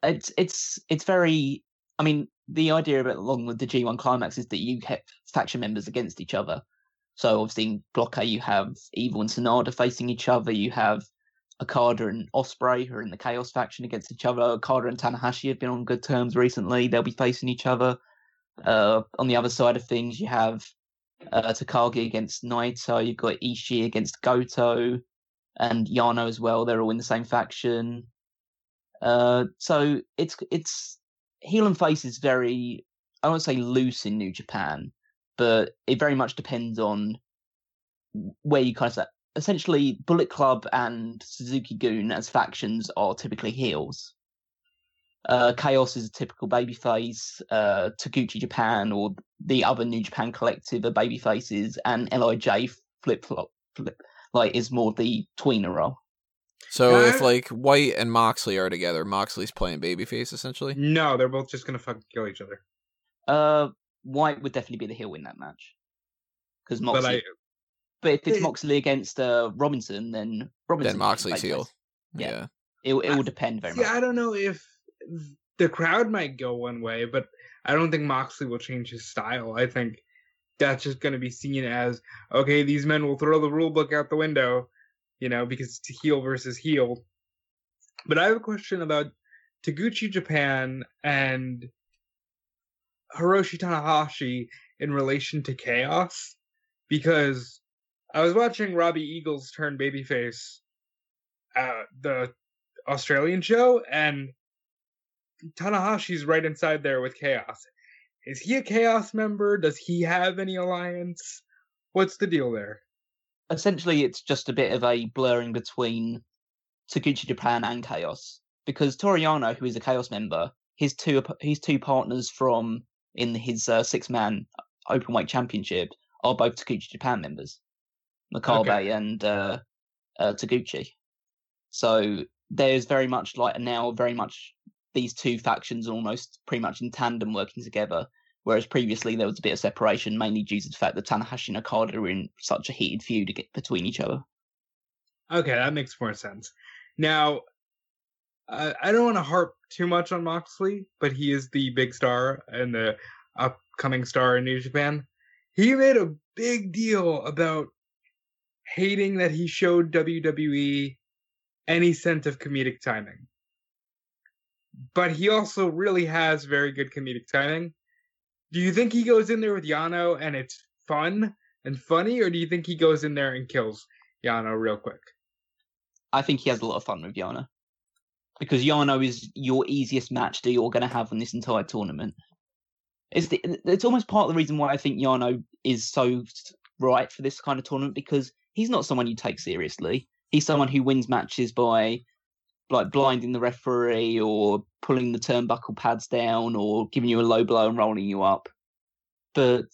it's it's it's very i mean the idea of it along with the g1 climax is that you have faction members against each other so obviously in block a you have evil and sanada facing each other you have okada and ospreay who are in the chaos faction against each other okada and tanahashi have been on good terms recently they'll be facing each other uh, on the other side of things you have uh, takagi against naito you've got ishii against goto and yano as well they're all in the same faction uh, so it's it's heel and face is very I won't say loose in New Japan, but it very much depends on where you kind of set. Essentially, Bullet Club and Suzuki-gun as factions are typically heels. Uh, Chaos is a typical babyface. Uh, Taguchi Japan or the other New Japan collective are baby faces, and LIJ flip flop flip like is more the tweener role. so Yeah, if like White and Moxley are together, Moxley's playing babyface essentially. No, they're both just gonna fucking kill each other. Uh, White would definitely be the heel in that match because But Moxley. I But if it's It- Moxley against uh, Robinson, then Robinson. then Moxley's heel. Yeah. Yeah. It, it will depend very See, much. Yeah, I don't know if the crowd might go one way, but I don't think Moxley will change his style. I think that's just going to be seen as okay. These men will throw the rule book out the window, you know, because it's heel versus heel. But I have a question about Taguchi Japan and Hiroshi Tanahashi in relation to Chaos, because I was watching Robbie Eagles turn babyface, at the Australian show, and Tanahashi's right inside there with Chaos. Is he a Chaos member? Does he have any alliance? What's the deal there? Essentially, it's just a bit of a blurring between Taguchi Japan and Chaos because Toru Yano, who is a Chaos member, his two his two partners from in his uh, six man open weight championship are both Taguchi Japan members, Makabe Okay. and uh, uh, Taguchi. So there's very much like now very much these two factions are almost pretty much in tandem working together. Whereas previously there was a bit of separation, mainly due to the fact that Tanahashi and Okada were in such a heated feud between each other. Okay, that makes more sense. Now, I don't want to harp too much on Moxley, but he is the big star and the upcoming star in New Japan. He made a big deal about hating that he showed WWE any sense of comedic timing. But he also really has very good comedic timing. Do you think he goes in there with Yano and it's fun and funny, or do you think he goes in there and kills Yano real quick? I think he has a lot of fun with Yano. Because Yano is your easiest match that you're going to have in this entire tournament. It's, the, it's almost part of the reason why I think Yano is so right for this kind of tournament because he's not someone you take seriously. He's someone who wins matches by like blinding the referee or pulling the turnbuckle pads down or giving you a low blow and rolling you up. But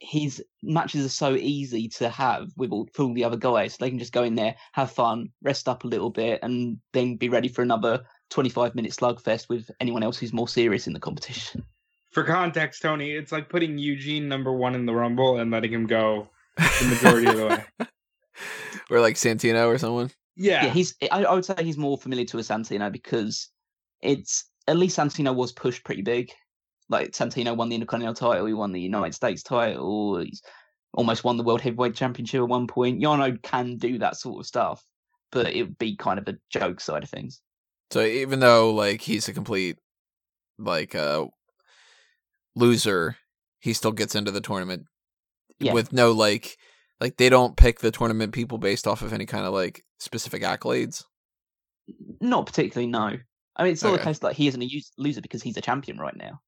his matches are so easy to have with all, for all the other guys. They can just go in there, have fun, rest up a little bit, and then be ready for another 25 minute slugfest with anyone else who's more serious in the competition. For context, Tony, it's like putting Eugene number one in the Rumble and letting him go the majority of the way. or like Santino or someone. Yeah, Yeah, he's. I, I would say he's more familiar to a Santino because it's at least Santino was pushed pretty big. Like Santino won the Intercontinental title, he won the United States title, he's almost won the World Heavyweight Championship at one point. Yano can do that sort of stuff, but it would be kind of a joke side of things. So even though like he's a complete like uh loser, he still gets into the tournament Yeah. with no like like they don't pick the tournament people based off of any kind of like specific accolades. Not particularly, no. I mean, it's not Okay. a case like he isn't a us- loser because he's a champion right now.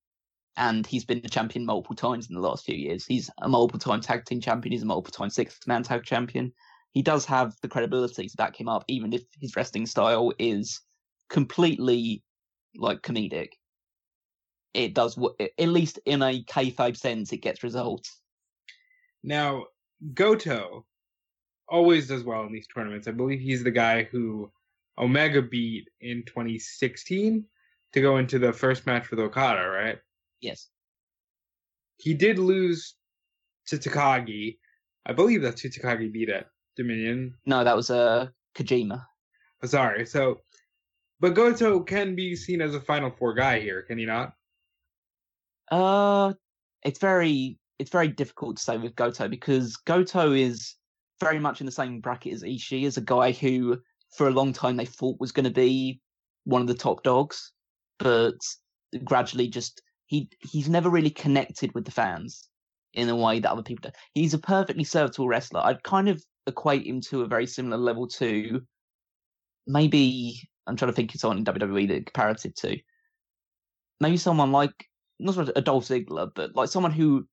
And he's been a champion multiple times in the last few years. He's a multiple time tag team champion. He's a multiple time six man tag champion. He does have the credibility to back him up, even if his wrestling style is completely like comedic. It does, wo- at least in a kayfabe sense, it gets results. Now, Goto always does well in these tournaments. I believe he's the guy who Omega beat in 2016 to go into the first match with Okada, right? Yes. He did lose to Takagi. I believe that's who Takagi beat at Dominion. No, that was uh, Kojima. Oh, Sorry. So, but Goto can be seen as a Final Four guy here, can he not? Uh, it's very it's very difficult to say with Goto because Goto is very much in the same bracket as Ishii, as a guy who for a long time they thought was going to be one of the top dogs, but gradually just he he's never really connected with the fans in a way that other people do. He's a perfectly serviceable wrestler. I'd kind of equate him to a very similar level to maybe I'm trying to think of someone in WWE that comparative to. Maybe someone like not sort of a Dolph Ziggler, but like someone who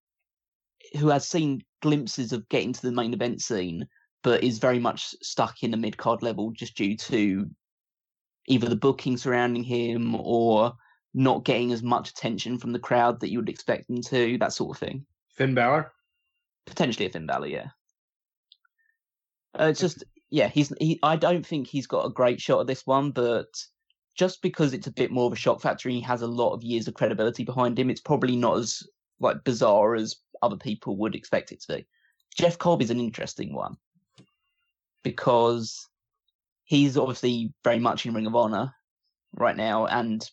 who has seen glimpses of getting to the main event scene, but is very much stuck in the mid card level just due to either the booking surrounding him or not getting as much attention from the crowd that you would expect them to, that sort of thing. Finn Balor? Potentially a Finn Balor, yeah. Uh, it's just yeah, he's he. I don't think he's got a great shot at this one, but just because it's a bit more of a shock factor, and he has a lot of years of credibility behind him. It's probably not as like bizarre as other people would expect it to be. Jeff Cobb is an interesting one because he's obviously very much in Ring of Honor right now and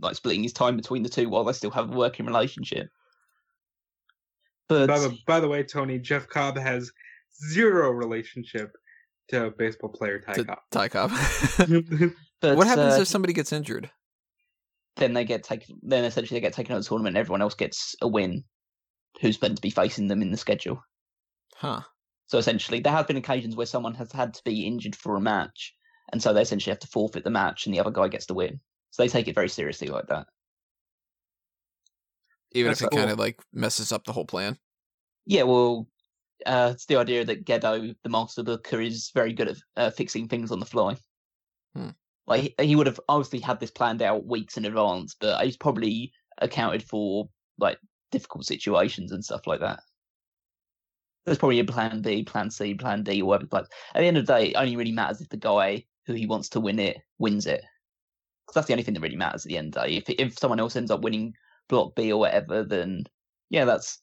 like splitting his time between the two while they still have a working relationship. But By the, by the way, Tony, Jeff Cobb has zero relationship to baseball player Ty To Cobb. Ty Cobb. but what happens uh, if somebody gets injured? then they get taken. Then essentially they get taken out of the tournament. and Everyone else gets a win. Who's meant to be facing them in the schedule? Huh. So essentially, there have been occasions where someone has had to be injured for a match, and so they essentially have to forfeit the match, and the other guy gets the win. So they take it very seriously like that. Even That's if it cool. kind of like messes up the whole plan. Yeah, well, uh, it's the idea that Gedo, the master booker, is very good at uh, fixing things on the fly. Hmm. Like he, he would have obviously had this planned out weeks in advance, but he's probably accounted for like difficult situations and stuff like that. There's probably a plan B, plan C, plan D, or whatever. But at the end of the day, it only really matters if the guy who he wants to win it wins it. Because that's the only thing that really matters at the end of the day. If if someone else ends up winning block B or whatever, then yeah, that's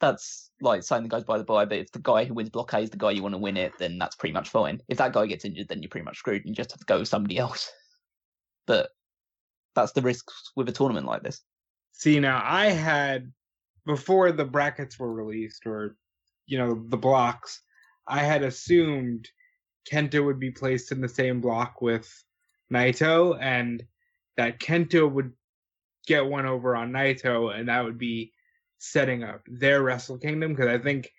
that's like saying the guy's by the by. But if the guy who wins block A is the guy you want to win it, then that's pretty much fine. If that guy gets injured, then you're pretty much screwed and you just have to go with somebody else. But that's the risks with a tournament like this. See, now I had before the brackets were released, or you know, the blocks. I had assumed Kenta would be placed in the same block with Naito, and that Kenta would get one over on Naito, and that would be setting up their Wrestle Kingdom because I think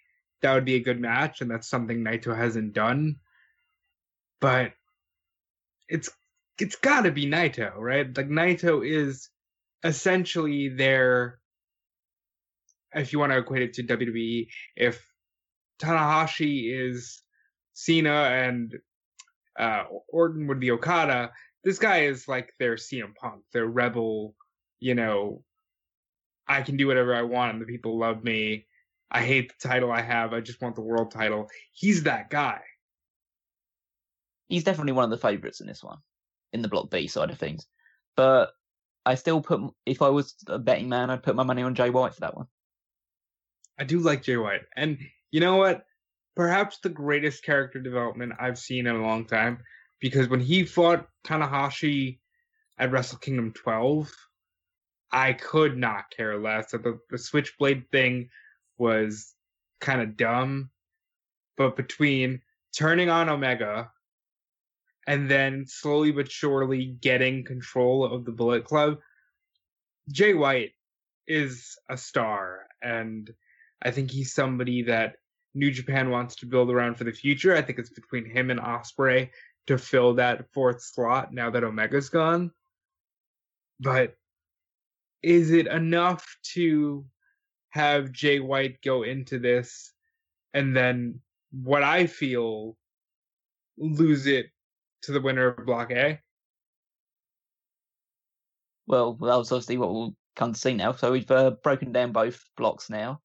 that would be a good match, and that's something Naito hasn't done. But it's it's got to be Naito, right? Like Naito is essentially their if you want to equate it to WWE, if Tanahashi is Cena and uh, Orton would be Okada, this guy is like their CM Punk, their rebel, you know, I can do whatever I want and the people love me. I hate the title I have. I just want the world title. He's that guy. He's definitely one of the favourites in this one, in the block B side of things. But I still put, if I was a betting man, I'd put my money on Jay White for that one. I do like Jay White. And you know what? Perhaps the greatest character development I've seen in a long time. Because when he fought Tanahashi at Wrestle Kingdom 12, I could not care less. The, the Switchblade thing was kind of dumb. But between turning on Omega and then slowly but surely getting control of the Bullet Club, Jay White is a star. And I think he's somebody that New Japan wants to build around for the future. I think it's between him and Ospreay to fill that fourth slot now that Omega's gone. But is it enough to have Jay White go into this and then what I feel lose it to the winner of Block A? Well, that was obviously what we'll come to see now. So we've uh, broken down both blocks now.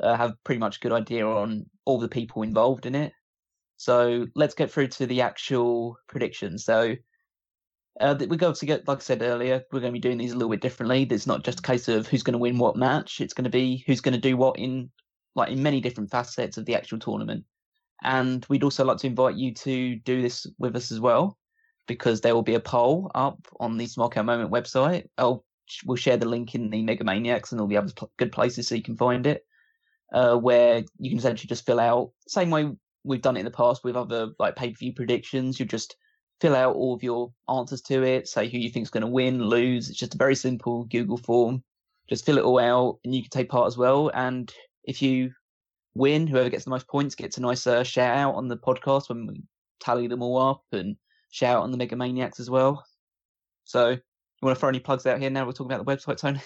Uh, have pretty much good idea on all the people involved in it. So let's get through to the actual predictions. So uh, we're going to get, like I said earlier, we're going to be doing these a little bit differently. There's not just a case of who's going to win what match. It's going to be who's going to do what in like in many different facets of the actual tournament. And we'd also like to invite you to do this with us as well, because there will be a poll up on the Smallcount Moment website. I'll we'll share the link in the Mega Maniacs and all the other good places so you can find it, uh, where you can essentially just fill out same way we've done it in the past with other like pay per view predictions. You just fill out all of your answers to it, say who you think's going to win, lose. It's just a very simple Google form. Just fill it all out, and you can take part as well. And if you win, whoever gets the most points gets a nice uh, shout out on the podcast when we tally them all up and shout out on the Mega Maniacs as well. So, you want to throw any plugs out here now? We're talking about the website, Tony.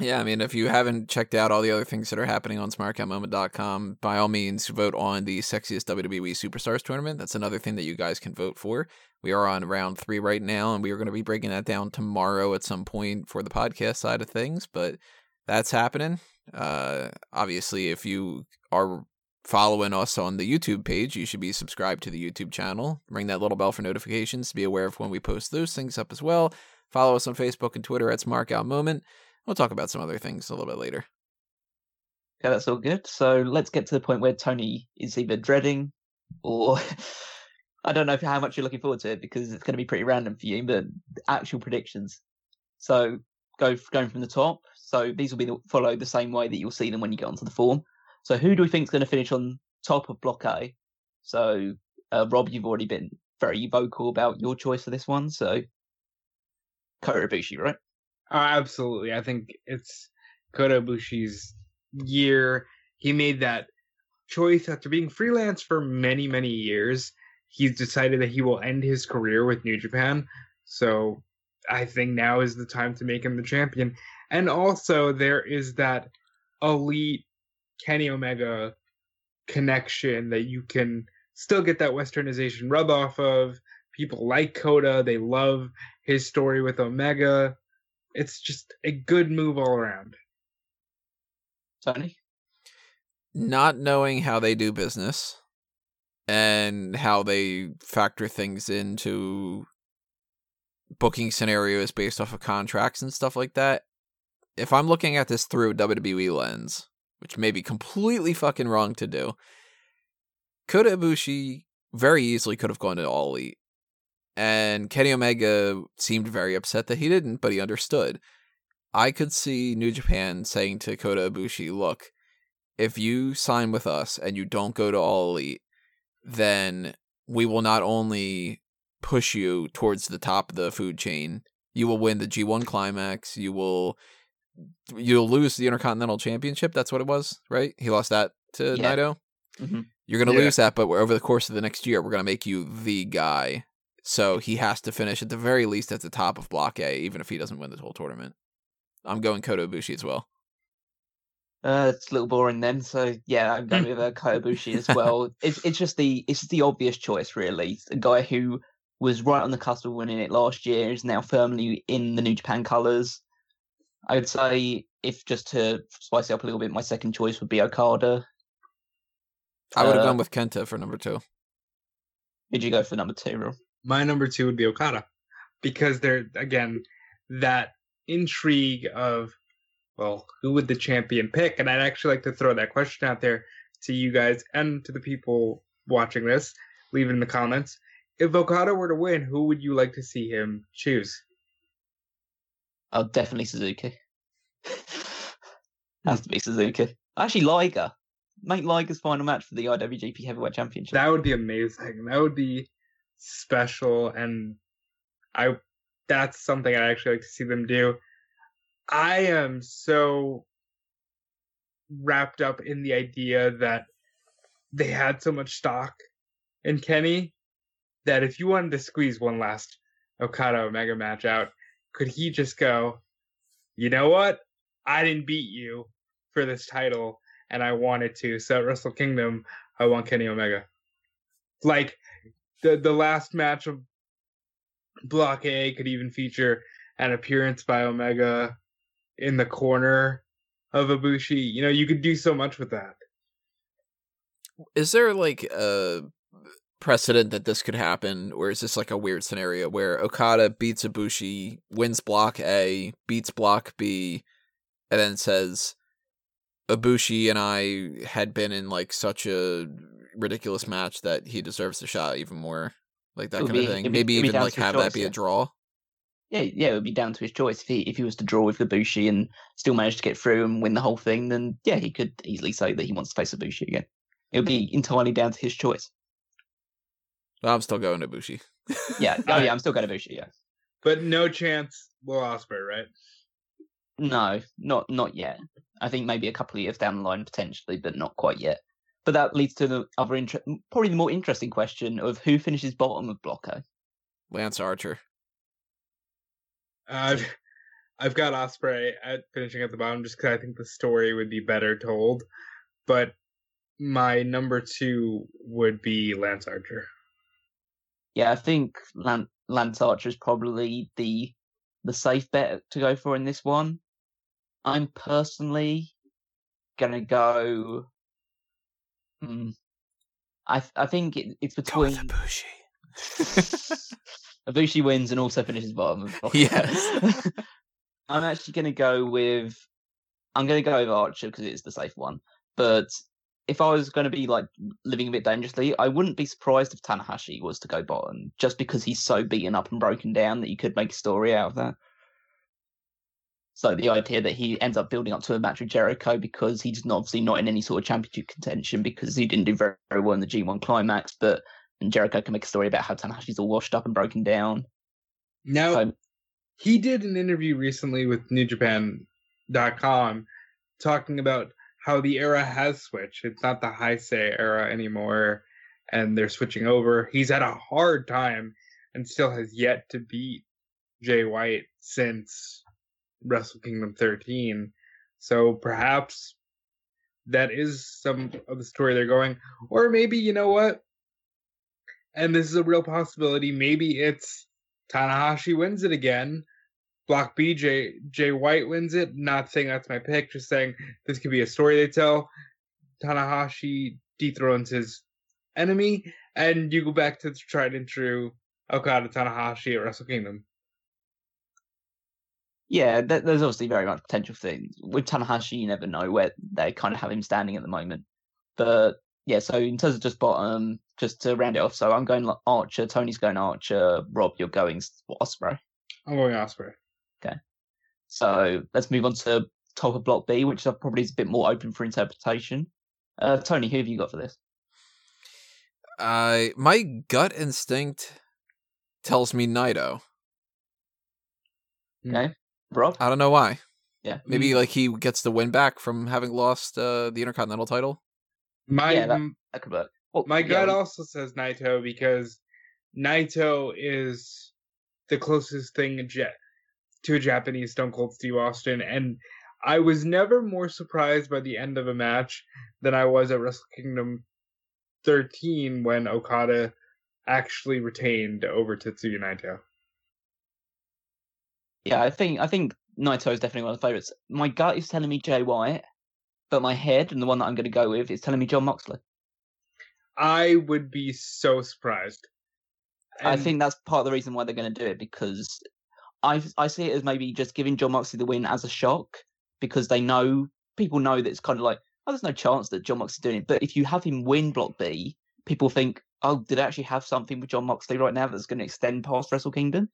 Yeah, I mean, if you haven't checked out all the other things that are happening on smartcountmoment.com, by all means, vote on the Sexiest WWE Superstars tournament. That's another thing that you guys can vote for. We are on round three right now, and we are going to be breaking that down tomorrow at some point for the podcast side of things, but that's happening. Uh, obviously, if you are following us on the YouTube page, you should be subscribed to the YouTube channel. Ring that little bell for notifications to be aware of when we post those things up as well. Follow us on Facebook and Twitter at SmartOut Moment. We'll talk about some other things a little bit later. Okay, that's all good. So let's get to the point where Tony is either dreading or I don't know how much you're looking forward to it because it's going to be pretty random for you, but actual predictions. So go going from the top. So these will be the, follow the same way that you'll see them when you get onto the form. So who do we think is going to finish on top of Block A? So uh, Rob, you've already been very vocal about your choice for this one. So Kota Ibushi, right? Uh, absolutely. I think it's Kota Ibushi's year. He made that choice after being freelance for many, many years. He's decided that he will end his career with New Japan. So I think now is the time to make him the champion. And also, there is that elite Kenny Omega connection that you can still get that westernization rub off of. People like Kota, they love his story with Omega. It's just a good move all around. Tony? Not knowing how they do business and how they factor things into booking scenarios based off of contracts and stuff like that. If I'm looking at this through a WWE lens, which may be completely fucking wrong to do, Kota Ibushi very easily could have gone to All Elite. And Kenny Omega seemed very upset that he didn't, but he understood. I could see New Japan saying to Kota Ibushi, look, if you sign with us and you don't go to All Elite, then we will not only push you towards the top of the food chain, you will win the G1 climax, you will you'll lose the Intercontinental Championship, that's what it was, right? He lost that to Yeah. Naito. Mhm. You're going to Yeah. lose that, but we're- over the course of the next year, we're going to make you the guy. So he has to finish at the very least at the top of Block A, even if he doesn't win the whole tournament. I'm going Kota Ibushi as well. Uh, it's a little boring then. So yeah, I'm going with uh, as well. It's it's just the it's just the obvious choice really. A guy who was right on the cusp of winning it last year is now firmly in the New Japan colours. I would say if just to spice it up a little bit, my second choice would be Okada. I would have Uh, gone with Kenta for number two. Did you go for number two, Rob? My number two would be Okada. Because there again, that intrigue of well, who would the champion pick? And I'd actually like to throw that question out there to you guys and to the people watching this. Leave it in the comments. If Okada were to win, who would you like to see him choose? Oh, definitely Suzuki. Has to be Suzuki. Actually, Liger. Make Liger's final match for the IWGP Heavyweight Championship. That would be amazing. That would be special, and I that's something I actually like to see them do. I am so wrapped up in the idea that they had so much stock in Kenny that if you wanted to squeeze one last Okada Omega match out, could he just go, you know what? I didn't beat you for this title and I wanted to. So at Wrestle Kingdom, I want Kenny Omega. Like the the last match of Block A could even feature an appearance by Omega in the corner of Ibushi. You know, you could do so much with that. Is there like a precedent that this could happen, or is this like a weird scenario where Okada beats Ibushi, wins Block A, beats Block B, and then says Ibushi and I had been in like such a ridiculous match that he deserves the shot even more, like that It would kind of thing. be- Maybe it'd be even like have choice, that be yeah. a draw. Yeah, yeah, it would be down to his choice. If he if he was to draw with Ibushi and still manage to get through and win the whole thing, then yeah, he could easily say that he wants to face Ibushi again. It would be entirely down to his choice. I'm still going to Ibushi. Yeah. Oh yeah, I'm still going to Ibushi. Yeah. But no chance Will Ospreay, right? No, not not yet. I think maybe a couple of years down the line potentially, but not quite yet. But that leads to the other inter- probably the more interesting question of who finishes bottom of Block A. Lance Archer. I've I've got Ospreay at finishing at the bottom just because I think the story would be better told. But my number two would be Lance Archer. Yeah, I think Lan- Lance Archer is probably the the safe bet to go for in this one. I'm personally gonna go. Hmm, I th- I think it, it's between Ibushi. Ibushi wins and also finishes bottom. Of Block A. Yes. I'm actually gonna go with. I'm gonna go with Archer because it's the safe one. But if I was going to be like living a bit dangerously, I wouldn't be surprised if Tanahashi was to go bottom, just because he's so beaten up and broken down that you could make a story out of that. So the idea that he ends up building up to a match with Jericho because he's not, obviously not in any sort of championship contention because he didn't do very, very well in the G1 climax, but and Jericho can make a story about how Tanahashi's all washed up and broken down. Now, So he did an interview recently with NewJapan.com talking about how the era has switched. It's not the Heisei era anymore, and they're switching over. He's had a hard time and still has yet to beat Jay White since Wrestle Kingdom 13. So perhaps that is some of the story they're going. Or maybe, you know what? And this is a real possibility. Maybe it's Tanahashi wins it again. Block B, Jay, Jay White wins it. Not saying that's my pick, just saying this could be a story they tell. Tanahashi dethrones his enemy, and you go back to the tried and true Okada Tanahashi at Wrestle Kingdom. Yeah, th- there's obviously very much potential for things. With Tanahashi, you never know where they kind of have him standing at the moment. But yeah, so in terms of just bottom, just to round it off, so I'm going Archer, Tony's going Archer, Rob, you're going Ospreay. I'm going Ospreay. Okay. So let's move on to top of Block B, which probably is a bit more open for interpretation. Uh, Tony, who have you got for this? Uh, my gut instinct tells me Naito. Okay, Rob. I don't know why. Yeah, Maybe like he gets the win back from having lost uh, the Intercontinental title. My Yeah, that- that could work. Well, my yeah, gut well, also says Naito because Naito is the closest thing a jet to a Japanese Stone Cold Steve Austin, and I was never more surprised by the end of a match than I was at Wrestle Kingdom 13 when Okada actually retained over Tetsuya Naito. Yeah, I think I think Naito is definitely one of the favorites. My gut is telling me Jay White, but my head and the one that I'm going to go with is telling me John Moxley. I would be so surprised. I think that's part of the reason why they're going to do it because I I see it as maybe just giving John Moxley the win as a shock because they know people know that it's kind of like oh there's no chance that John Moxley's doing it, but if you have him win Block B, people think oh did I actually have something with John Moxley right now that's going to extend past Wrestle Kingdom,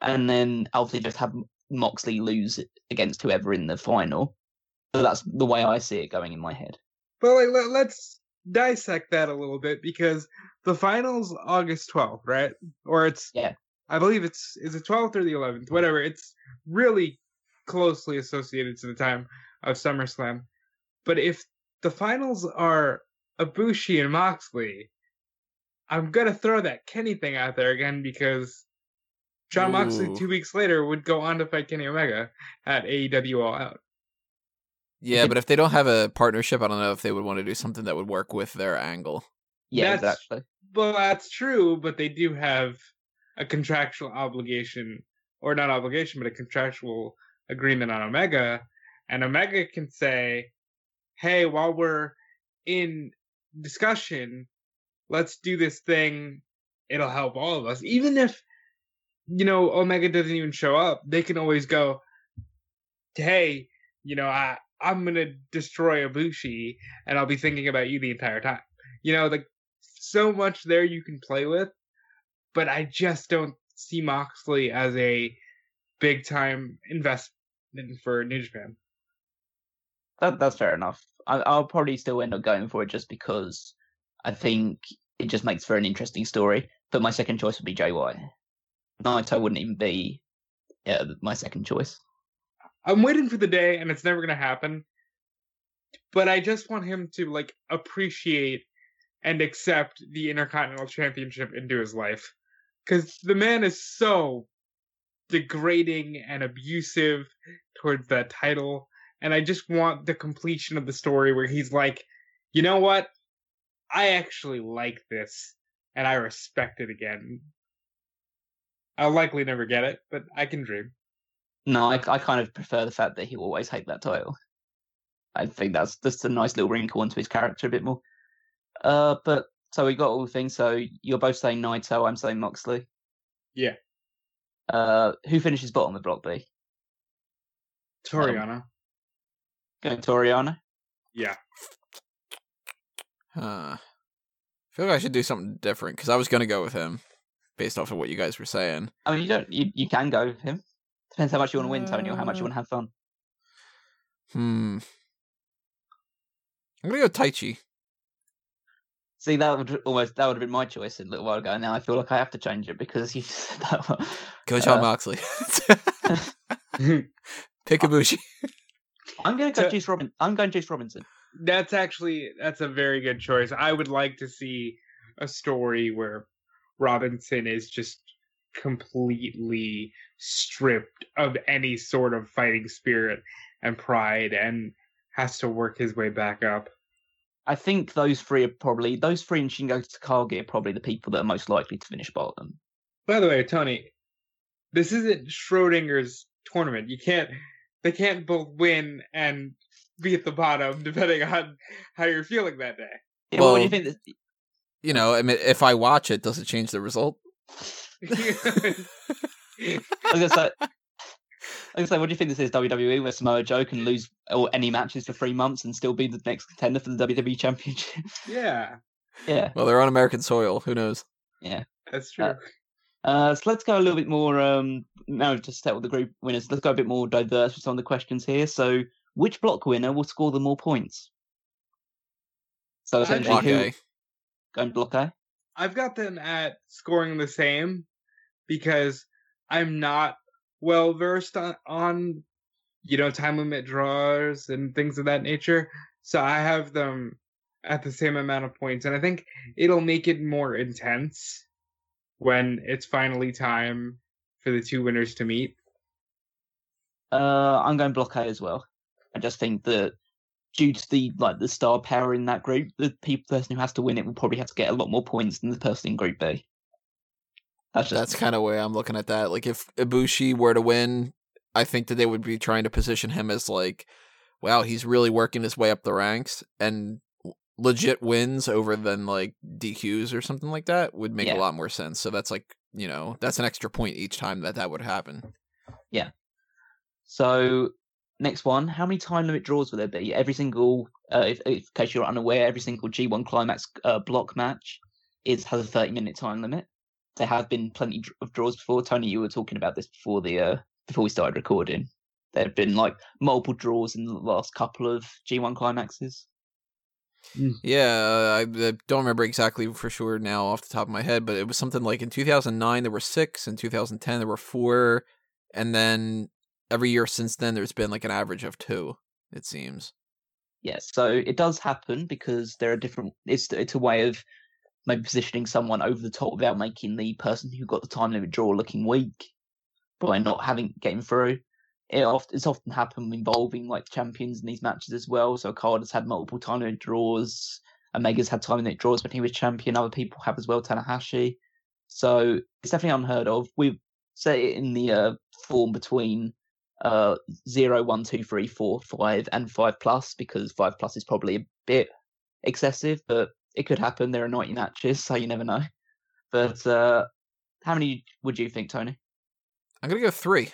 and then obviously just have Moxley lose against whoever in the final. So that's the way I see it going in my head. But like, let, let's dissect that a little bit because the finals August 12th, right? Or it's Yeah. I believe it's is it 12th or the 11th, whatever. It's really closely associated to the time of SummerSlam. But if the finals are Ibushi and Moxley, I'm gonna throw that Kenny thing out there again because John Moxley two weeks later would go on to fight Kenny Omega at AEW All Out. Yeah, but if they don't have a partnership, I don't know if they would want to do something that would work with their angle. Yeah, That's- exactly. Well, that's true, but they do have a contractual obligation, or not obligation, but a contractual agreement on Omega, and Omega can say, "Hey, while we're in discussion, let's do this thing. It'll help all of us." Even if you know Omega doesn't even show up, they can always go, "Hey, you know, I I'm gonna destroy Ibushi, and I'll be thinking about you the entire time." You know, like so much there you can play with, but I just don't see Moxley as a big time investment for New Japan. That that's fair enough. I, I'll probably still end up going for it just because I think it just makes for an interesting story. But my second choice would be White. Naito wouldn't even be yeah, my second choice. I'm waiting for the day, and it's never gonna happen. But I just want him to like appreciate and accept the Intercontinental Championship into his life, because the man is so degrading and abusive towards that title, and I just want the completion of the story where he's like, you know what, I actually like this, and I respect it again. I'll likely never get it, but I can dream. No, I, I kind of prefer the fact that he will always hate that title. I think that's just a nice little wrinkle into his character a bit more. Uh, but so we got all the things. So you're both saying Naito, I'm saying Moxley. Yeah. Uh, who finishes bottom of Block B? Toru Yano. Going Toru Yano. Yeah. Huh. I feel like I should do something different because I was gonna go with him, based off of what you guys were saying. I mean, you don't. You, you can go with him. Depends how much you want to win, Tony, or how much you want to have fun. Hmm. I'm gonna go Taichi. See, that would almost that would have been my choice a little while ago. Now I feel like I have to change it because you said that. One. Go John Uh, Moxley. Pick Ibushi. I'm going to go So- Juice Robin. I'm going Juice Robinson. that's actually that's a very good choice. I would like to see a story where Robinson is just completely stripped of any sort of fighting spirit and pride and has to work his way back up. I think those three are probably those three and Shingo Takagi are probably the people that are most likely to finish bottom. By the way, Tony, this isn't Schrodinger's tournament. You can't they can't both win and be at the bottom depending on how you're feeling that day. Yeah, well, what do you think? This, You know, I mean, if I watch it, does it change the result? I was gonna say. I was gonna say, what do you think this is WWE where Samoa Joe can lose or any matches for three months and still be the next contender for the WWE Championship? yeah, yeah, Well, they're on American soil. Who knows? Yeah, that's true. Uh, Uh, so let's go a little bit more. Um, now just to settle the group winners, let's go a bit more diverse with some of the questions here. So, which block winner will score the more points? So I essentially, Block who A. going block A? I've got them at scoring the same because I'm not well versed on, on you know time limit draws and things of that nature. So I have them at the same amount of points, and I think it'll make it more intense when it's finally time for the two winners to meet. Uh, I'm going block A as well. I just think that due to the like the star power in that group, the people person who has to win it will probably have to get a lot more points than the person in Group B. That's just That's kind of way I'm looking at that. Like, if Ibushi were to win, I think that they would be trying to position him as like, wow, he's really working his way up the ranks, and legit wins over than like DQs or something like that would make Yeah. a lot more sense. So that's like, you know, that's an extra point each time that that would happen. Yeah. So next one, how many time limit draws will there be? Every single, uh, if, if in case you're unaware, every single G1 climax uh, block match is has a 30 minute time limit. There have been plenty of draws before. Tony, you were talking about this before the uh, before we started recording. There have been like multiple draws in the last couple of G1 climaxes. Yeah, I, I don't remember exactly for sure now off the top of my head, but it was something like in 2009 there were six, in 2010 there were four, and then every year since then there's been like an average of two. It seems. Yes, so it does happen because there are different. It's it's a way of maybe positioning someone over the top without making the person who got the time limit draw looking weak by not having getting through. It oft, it's often happened involving like champions in these matches as well. So Okada's had multiple time limit draws. Omega's had time limit draws when he was champion. Other people have as well. Tanahashi. So it's definitely unheard of. We've set it in the uh, form between uh zero, one, two, three, four, five, and five plus because five plus is probably a bit excessive, but it could happen. There are ninety matches, so you never know. But uh how many would you think, Tony? I'm gonna go three.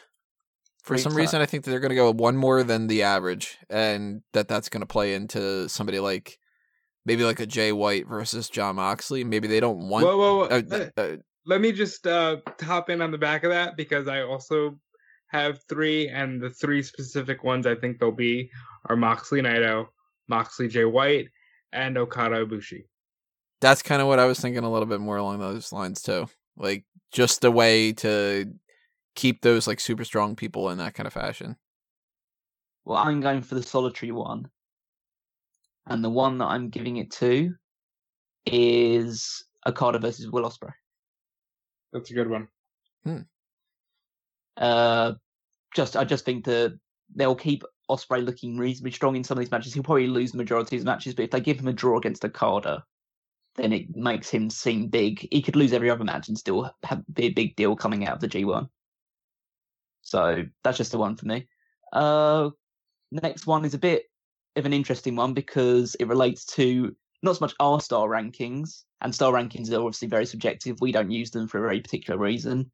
For Three some to- reason, I think that they're gonna go one more than the average, and that that's gonna play into somebody like maybe like a Jay White versus John Moxley. Maybe they don't want. whoa, whoa, whoa. uh, let, uh, let me just uh, hop in on the back of that because I also have three, and the three specific ones I think they'll be are Moxley Naito, Moxley Jay White, and Okada Ibushi. that's kind of what I was thinking a little bit more along those lines too. Like just a way to keep those like super strong people in that kind of fashion. Well, I'm going for the solitary one. And the one that I'm giving it to is Okada versus Will Ospreay. That's a good one. Hmm. Uh, just I just think that they'll keep Ospreay looking reasonably strong in some of these matches. He'll probably lose the majority of his matches, but if they give him a draw against Okada, then it makes him seem big. He could lose every other match and still have be a big deal coming out of the G1. So that's just the one for me. Uh, next one is a bit of an interesting one because it relates to not so much our star rankings, and star rankings are obviously very subjective. We don't use them for a very particular reason.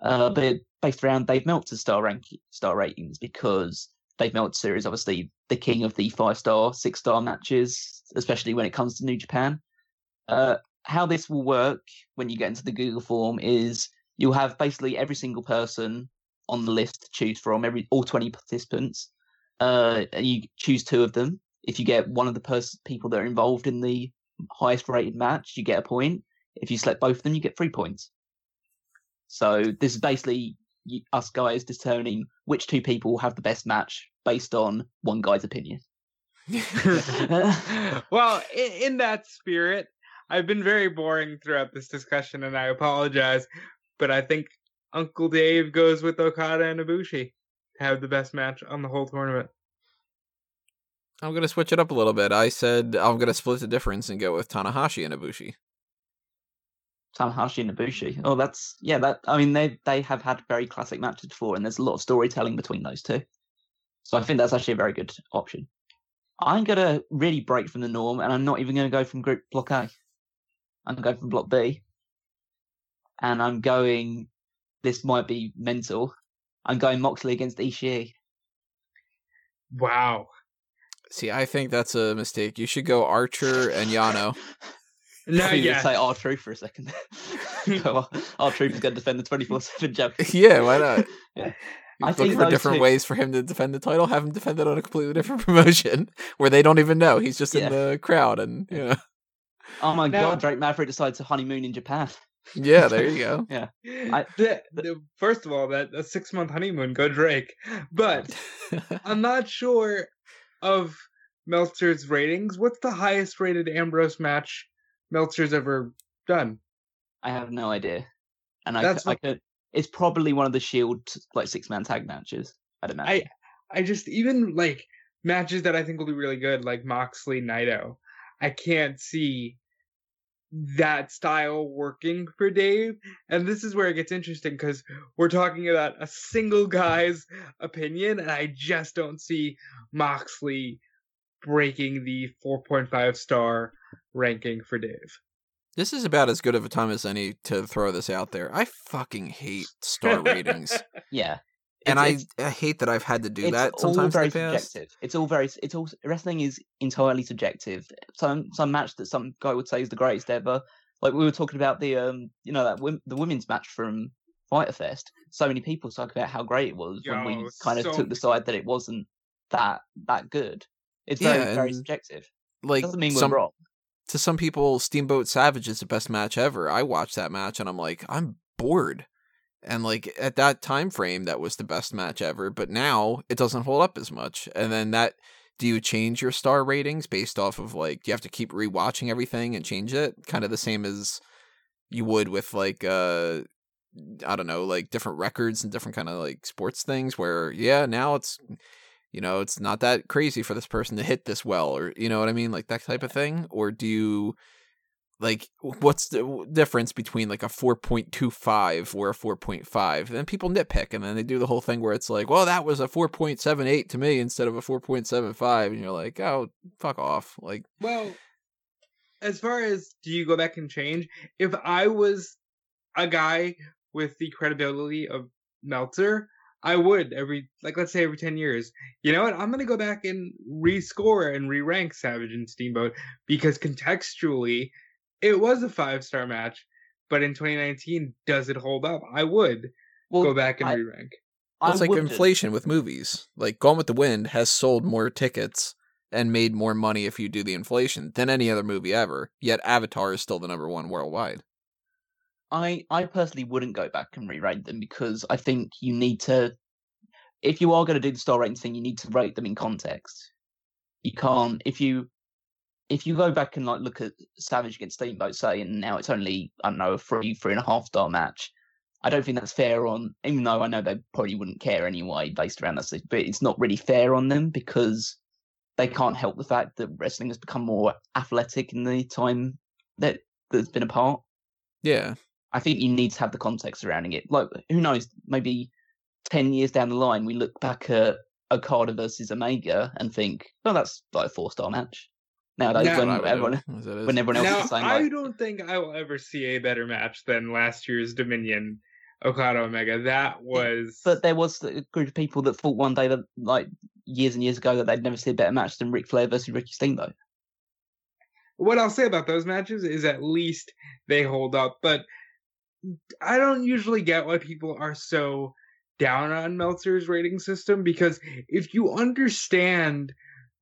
Uh, but based around Dave Meltzer's star rank star ratings because Dave Meltzer is obviously the king of the five star, six star matches, especially when it comes to New Japan. Uh, how this will work when you get into the Google form is you'll have basically every single person on the list to choose from, every all 20 participants. Uh, you choose two of them. If you get one of the pers- people that are involved in the highest rated match, you get a point. If you select both of them, you get three points. So this is basically us guys determining which two people have the best match based on one guy's opinion. well, in, in that spirit, I've been very boring throughout this discussion, and I apologize, but I think Uncle Dave goes with Okada and Ibushi to have the best match on the whole tournament. I'm gonna switch it up a little bit. I said I'm gonna split the difference and go with Tanahashi and Ibushi. Tanahashi and Ibushi. Oh, that's yeah. That I mean, they they have had very classic matches before, and there's a lot of storytelling between those two. So I think that's actually a very good option. I'm gonna really break from the norm, and I'm not even gonna go from Group Block A. I'm going from Block B, and I'm going. This might be mental. I'm going Moxley against Ishii. Wow. See, I think that's a mistake. You should go Archer and Yano. No, I thought you would yeah. say R Truth for a second. R Truth is going to defend the 24 7 jump. yeah, why not? Yeah. I Look think for those different two- ways for him to defend the title. Have him defend it on a completely different promotion where they don't even know. He's just Yeah. in the crowd, and you know, Oh my Now- god, Drake Maverick decides to honeymoon in Japan. yeah, there you go. I- The- the- first of all, that a six month honeymoon, go Drake. But I'm not sure of Meltzer's ratings. What's the highest rated Ambrose match Meltzer's ever done? I have no idea. And I, That's I what- could, it's probably one of the Shield like six man tag matches. I'd imagine. I I just even like matches that I think will be really good, like Moxley Naito. I can't see that style working for Dave. And this is where it gets interesting because we're talking about a single guy's opinion, and I just don't see Moxley breaking the 4.5 star ranking for Dave. This is about as good of a time as any to throw this out there. I fucking hate star ratings, yeah. and It's- I, I hate that I've had to do that sometimes. very in the past. subjective. It's all very. It's all wrestling is entirely subjective. Some some match that some guy would say is the greatest ever. Like we were talking about the um, you know that wom- the women's match from Fyter Fest. So many people talk about how great it was when we Yo, kind of so took the side that it wasn't that that good. It's very Yeah, very and, subjective. Like Doesn't mean some we're wrong. To some people, Steamboat Savage is the best match ever. I watched that match and I'm like, I'm bored. And like at that time frame, that was the best match ever. But now it doesn't hold up as much. And then that, do you change your star ratings based off of like, do you have to keep rewatching everything and change it? Kind of the same as you would with like, uh, I don't know, like different records and different kind of like sports things where, yeah, now it's, you know, it's not that crazy for this person to hit this well, or you know what I mean, like that type of thing. Or do you like what's the difference between like a four point two five or a four point five? Then people nitpick, and then they do the whole thing where it's like, well, that was a four point seven eight to me instead of a four point seven five, and you're like, oh, fuck off, like. Well, as far as do you go back and change? If I was a guy with the credibility of Meltzer, I would every like let's say every ten years. You know what? I'm gonna go back and rescore and re-rank Savage and Steamboat because contextually, it was a five star match. But in 2019, does it hold up? I would Well, go back and I- re-rank. I it's like wouldn't. inflation with movies. Like Gone with the Wind has sold more tickets and made more money if you do the inflation than any other movie ever. Yet Avatar is still the number one worldwide. I I personally wouldn't go back and re-rate them because I think you need to. If you are going to do the star rating thing, you need to rate them in context. You can't if you if you go back and like look at Savage against Steamboat, say, and now it's only I don't know a three three and a half star match. I don't think that's fair on. Even though I know they probably wouldn't care anyway, based around that, but it's not really fair on them because they can't help the fact that wrestling has become more athletic in the time that that's been apart. Yeah. I think you need to have the context surrounding it. Like, who knows? Maybe ten years down the line, we look back at Okada versus Omega and think, "Oh, that's like a four-star match." Nowadays, Now- when That's what I everyone, do, as it is. when everyone else Now, is saying, I like, don't think I will ever see a better match than last year's Dominion Okada Omega. That was But there was a group of people that thought one day that, like years and years ago, that they'd never see a better match than Ric Flair versus Ricky Steamboat. what I'll say about those matches is at least they hold up. But I don't usually get why people are so down on Meltzer's rating system because if you understand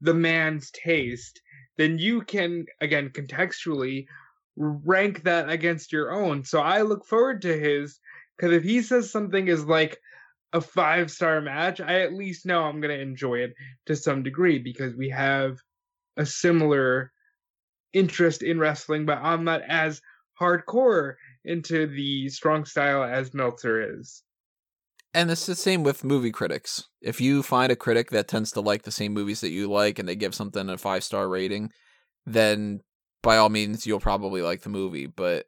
the man's taste, then you can again contextually rank that against your own. So I look forward to his because if he says something is like a five star match, I at least know I'm going to enjoy it to some degree because we have a similar interest in wrestling, but I'm not as hardcore into the strong style as Meltzer is. And it's the same with movie critics. If you find a critic that tends to like the same movies that you like and they give something a five star rating, then by all means you'll probably like the movie. But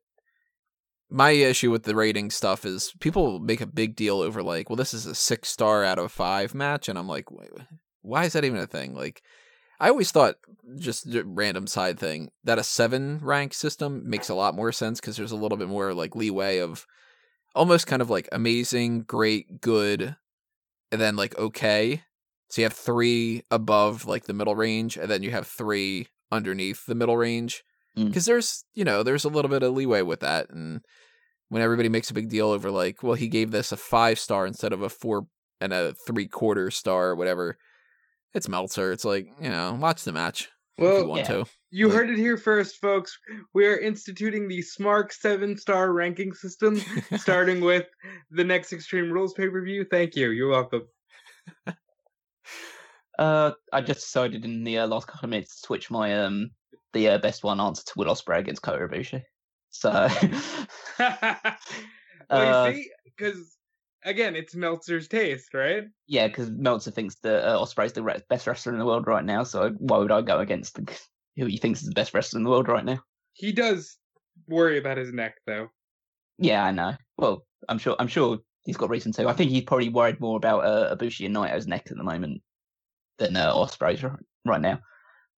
my issue with the rating stuff is people make a big deal over like, well, this is a six star out of five match, and I'm like, why is that even a thing? Like, I always thought, just a random side thing, that a seven rank system makes a lot more sense because there's a little bit more like leeway of almost kind of like amazing, great, good, and then like okay. So you have three above like the middle range, and then you have three underneath the middle range. Mm. Because there's, you know, there's a little bit of leeway with that. And when everybody makes a big deal over like, well, he gave this a five star instead of a four and a three quarter star or whatever, it's Meltzer. It's like, you know, watch the match if you want yeah. to. you Like- heard it here first, folks. We are instituting the Smark seven star ranking system, starting with the next Extreme Rules pay per view. Thank you. You're welcome. Uh, I just decided in the uh, last couple of minutes to switch my um the uh, best one answer to Will Ospreay against Kota Ibushi. So well, Uh, you see, because again, it's Meltzer's taste, right? yeah, because Meltzer thinks that uh, Ospreay's the re- best wrestler in the world right now. So why would I go against the, who he thinks is the best wrestler in the world right now? He does worry about his neck, though. Yeah, I know. Well, I'm sure. I'm sure he's got reason to. I think he's probably worried more about uh, Ibushi and Naito's neck at the moment than uh, Ospreay's right, right now.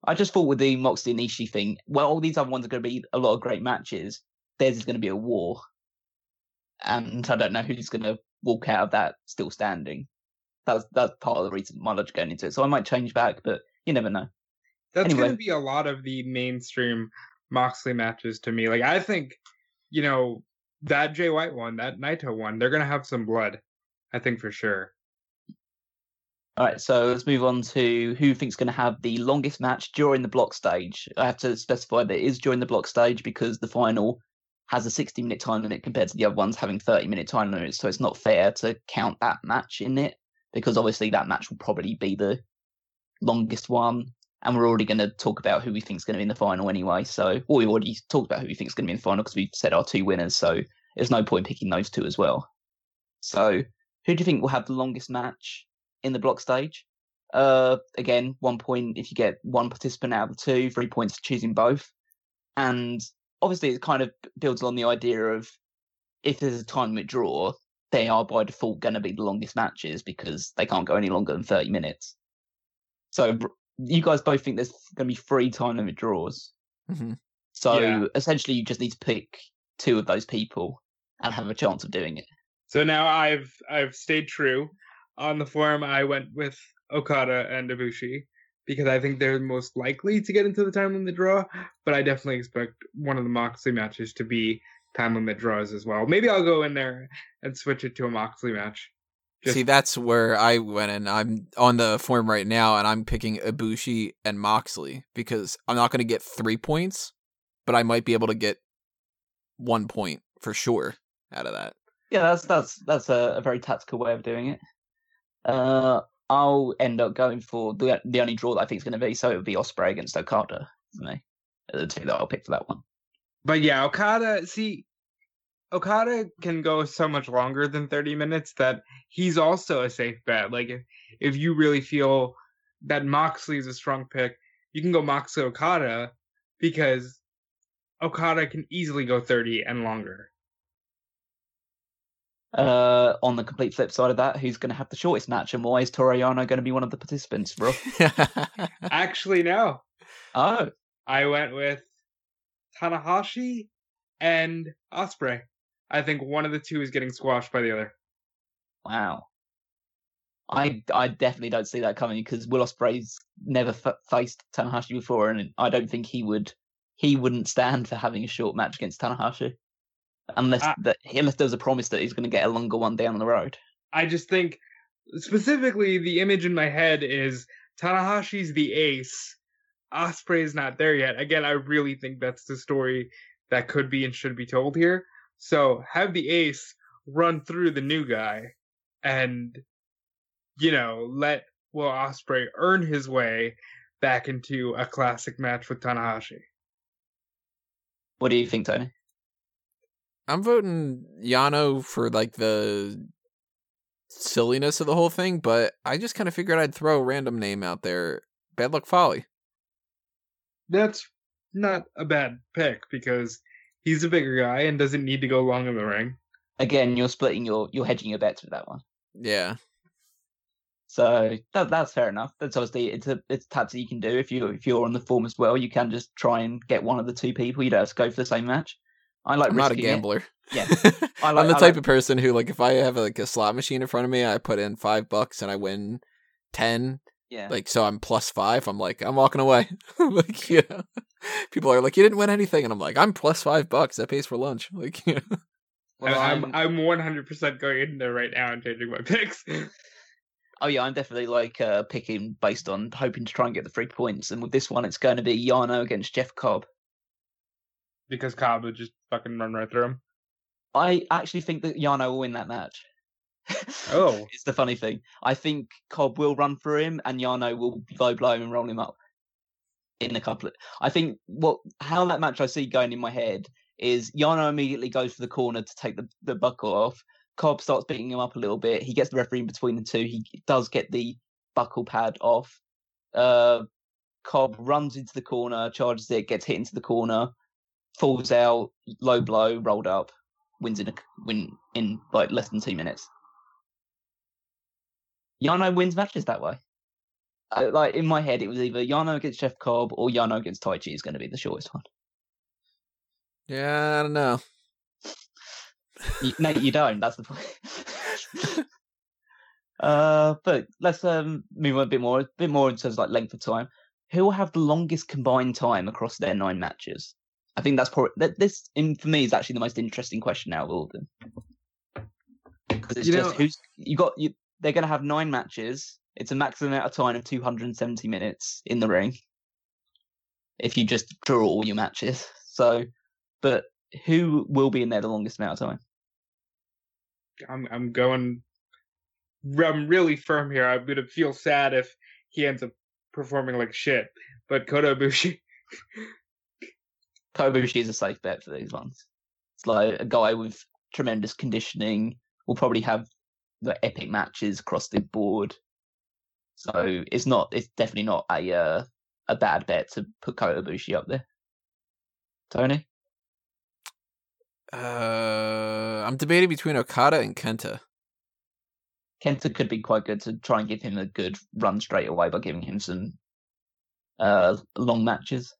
I just thought with the Moxley and Ishii thing, well, all these other ones are going to be a lot of great matches. Theirs is going to be a war, and I don't know who's going to walk out of that still standing. That's that's part of the reason my logic going into it. So I might change back, but you never know. That's Anyway. going to be a lot of the mainstream Moxley matches to me. Like, I think, you know, that Jay White one, that Naito one, they're going to have some blood. I think for sure. All right, so let's move on to who thinks going to have the longest match during the block stage. I have to specify that it is during the block stage because the final has a 60 minute time limit compared to the other ones having 30 minute time limits. So it's not fair to count that match in it because obviously that match will probably be the longest one. And we're already going to talk about who we think is going to be in the final anyway. So, we already talked about who we think is going to be in the final because we've said our two winners. So there's no point picking those two as well. So, who do you think will have the longest match in the block stage? Uh, again, one point if you get one participant out of the two, three points for choosing both. And obviously, it kind of builds on the idea of if there's a time limit draw, they are by default going to be the longest matches because they can't go any longer than 30 minutes. So, you guys both think there's going to be three time limit draws. Mhm. So, Yeah. essentially, you just need to pick two of those people and have a chance of doing it. So now I've I've stayed true. On the forum, I went with Okada and Ibushi because I think they're most likely to get into the time limit draw. But I definitely expect one of the Moxley matches to be time limit draws as well. Maybe I'll go in there and switch it to a Moxley match. Just- See, that's where I went in. I'm on the form right now, and I'm picking Ibushi and Moxley because I'm not going to get three points, but I might be able to get one point for sure out of that. Yeah, that's that's that's a, a very tactical way of doing it. Uh, I'll end up going for the the only draw that I think is going to be, so it would be Ospreay against Okada for me. The two that I'll pick for that one. But yeah, Okada, see, Okada can go so much longer than 30 minutes that he's also a safe bet. Like, if, if you really feel that Moxley is a strong pick, you can go Moxley Okada because Okada can easily go 30 and longer. Uh, on the complete flip side of that, who's going to have the shortest match, and why is Toriano going to be one of the participants, bro? Actually, no. oh, I went with Tanahashi and Ospreay. I think one of the two is getting squashed by the other. Wow. I I definitely don't see that coming because Will Ospreay's never f- faced Tanahashi before, and I don't think he would he wouldn't stand for having a short match against Tanahashi unless I- that unless there's a promise that he's going to get a longer one down the road. I just think specifically the image in my head is Tanahashi's the ace. Ospreay's not there yet. Again, I really think that's the story that could be and should be told here. So have the ace run through the new guy and you know, let Will Ospreay earn his way back into a classic match with Tanahashi. What do you think, Tony? I'm voting Yano for like the silliness of the whole thing, but I just kind of figured I'd throw a random name out there. Bad Luck Fale. That's not a bad pick because he's a bigger guy and doesn't need to go long in the ring. Again, you're splitting your you're hedging your bets with that one. Yeah. So that that's fair enough. That's obviously it's a it's a tactic you can do if you if you're on the form as well. You can just try and get one of the two people. You don't have to go for the same match. I like I'm not a risking it. gambler. Yeah. I I'm like- the I type like- of person who, like, if I have like a slot machine in front of me, I put in five bucks and I win ten. Yeah. Like, so I'm plus five. I'm like, I'm walking away. like, you know, people are like, you didn't win anything, and I'm like, I'm plus five bucks. That pays for lunch. Like, you know. Well, I'm I'm- I'm 100% going in there right now and changing my picks. Oh yeah, I'm definitely like uh, picking based on hoping to try and get the three points. And with this one, it's going to be Yano against Jeff Cobb. Because Cobb would just fucking run right through him. I actually think that Yano will win that match. Oh. it's the funny thing. I think Cobb will run through him, and Yano will low blow him and roll him up in a couple of. I think what how that match I see going in my head is Yano immediately goes for the corner to take the the buckle off. Cobb starts beating him up a little bit. He gets the referee in between the two. He does get the buckle pad off. Uh, Cobb runs into the corner, charges it, gets hit into the corner, falls out, low blow, rolled up, wins in a win in like less than two minutes. Yano wins matches that way. I, like in my head, it was either Yano against Jeff Cobb or Yano against Taichi is going to be the shortest one. yeah, I don't know. You, no, you don't. That's the point. uh, but let's um move on a bit more, a bit more in terms of like length of time. Who will have the longest combined time across their nine matches? I think that's probably that. This, in, for me, is actually the most interesting question out of all of them. Because it's You just know- who's you got. You they're going to have nine matches. It's a maximum amount of time of 270 minutes in the ring. If you just draw all your matches, so, but who will be in there the longest amount of time? I'm I'm going. I'm really firm here. I'm gonna feel sad if he ends up performing like shit. But Kota Ibushi, Kobushi is a safe bet for these ones. It's like a guy with tremendous conditioning will probably have the epic matches across the board. So it's not. It's definitely not a uh, a bad bet to put Kota Ibushi up there. Tony, Uh, I'm debating between Okada and Kenta. Kenta could be quite good to try and give him a good run straight away by giving him some uh, long matches.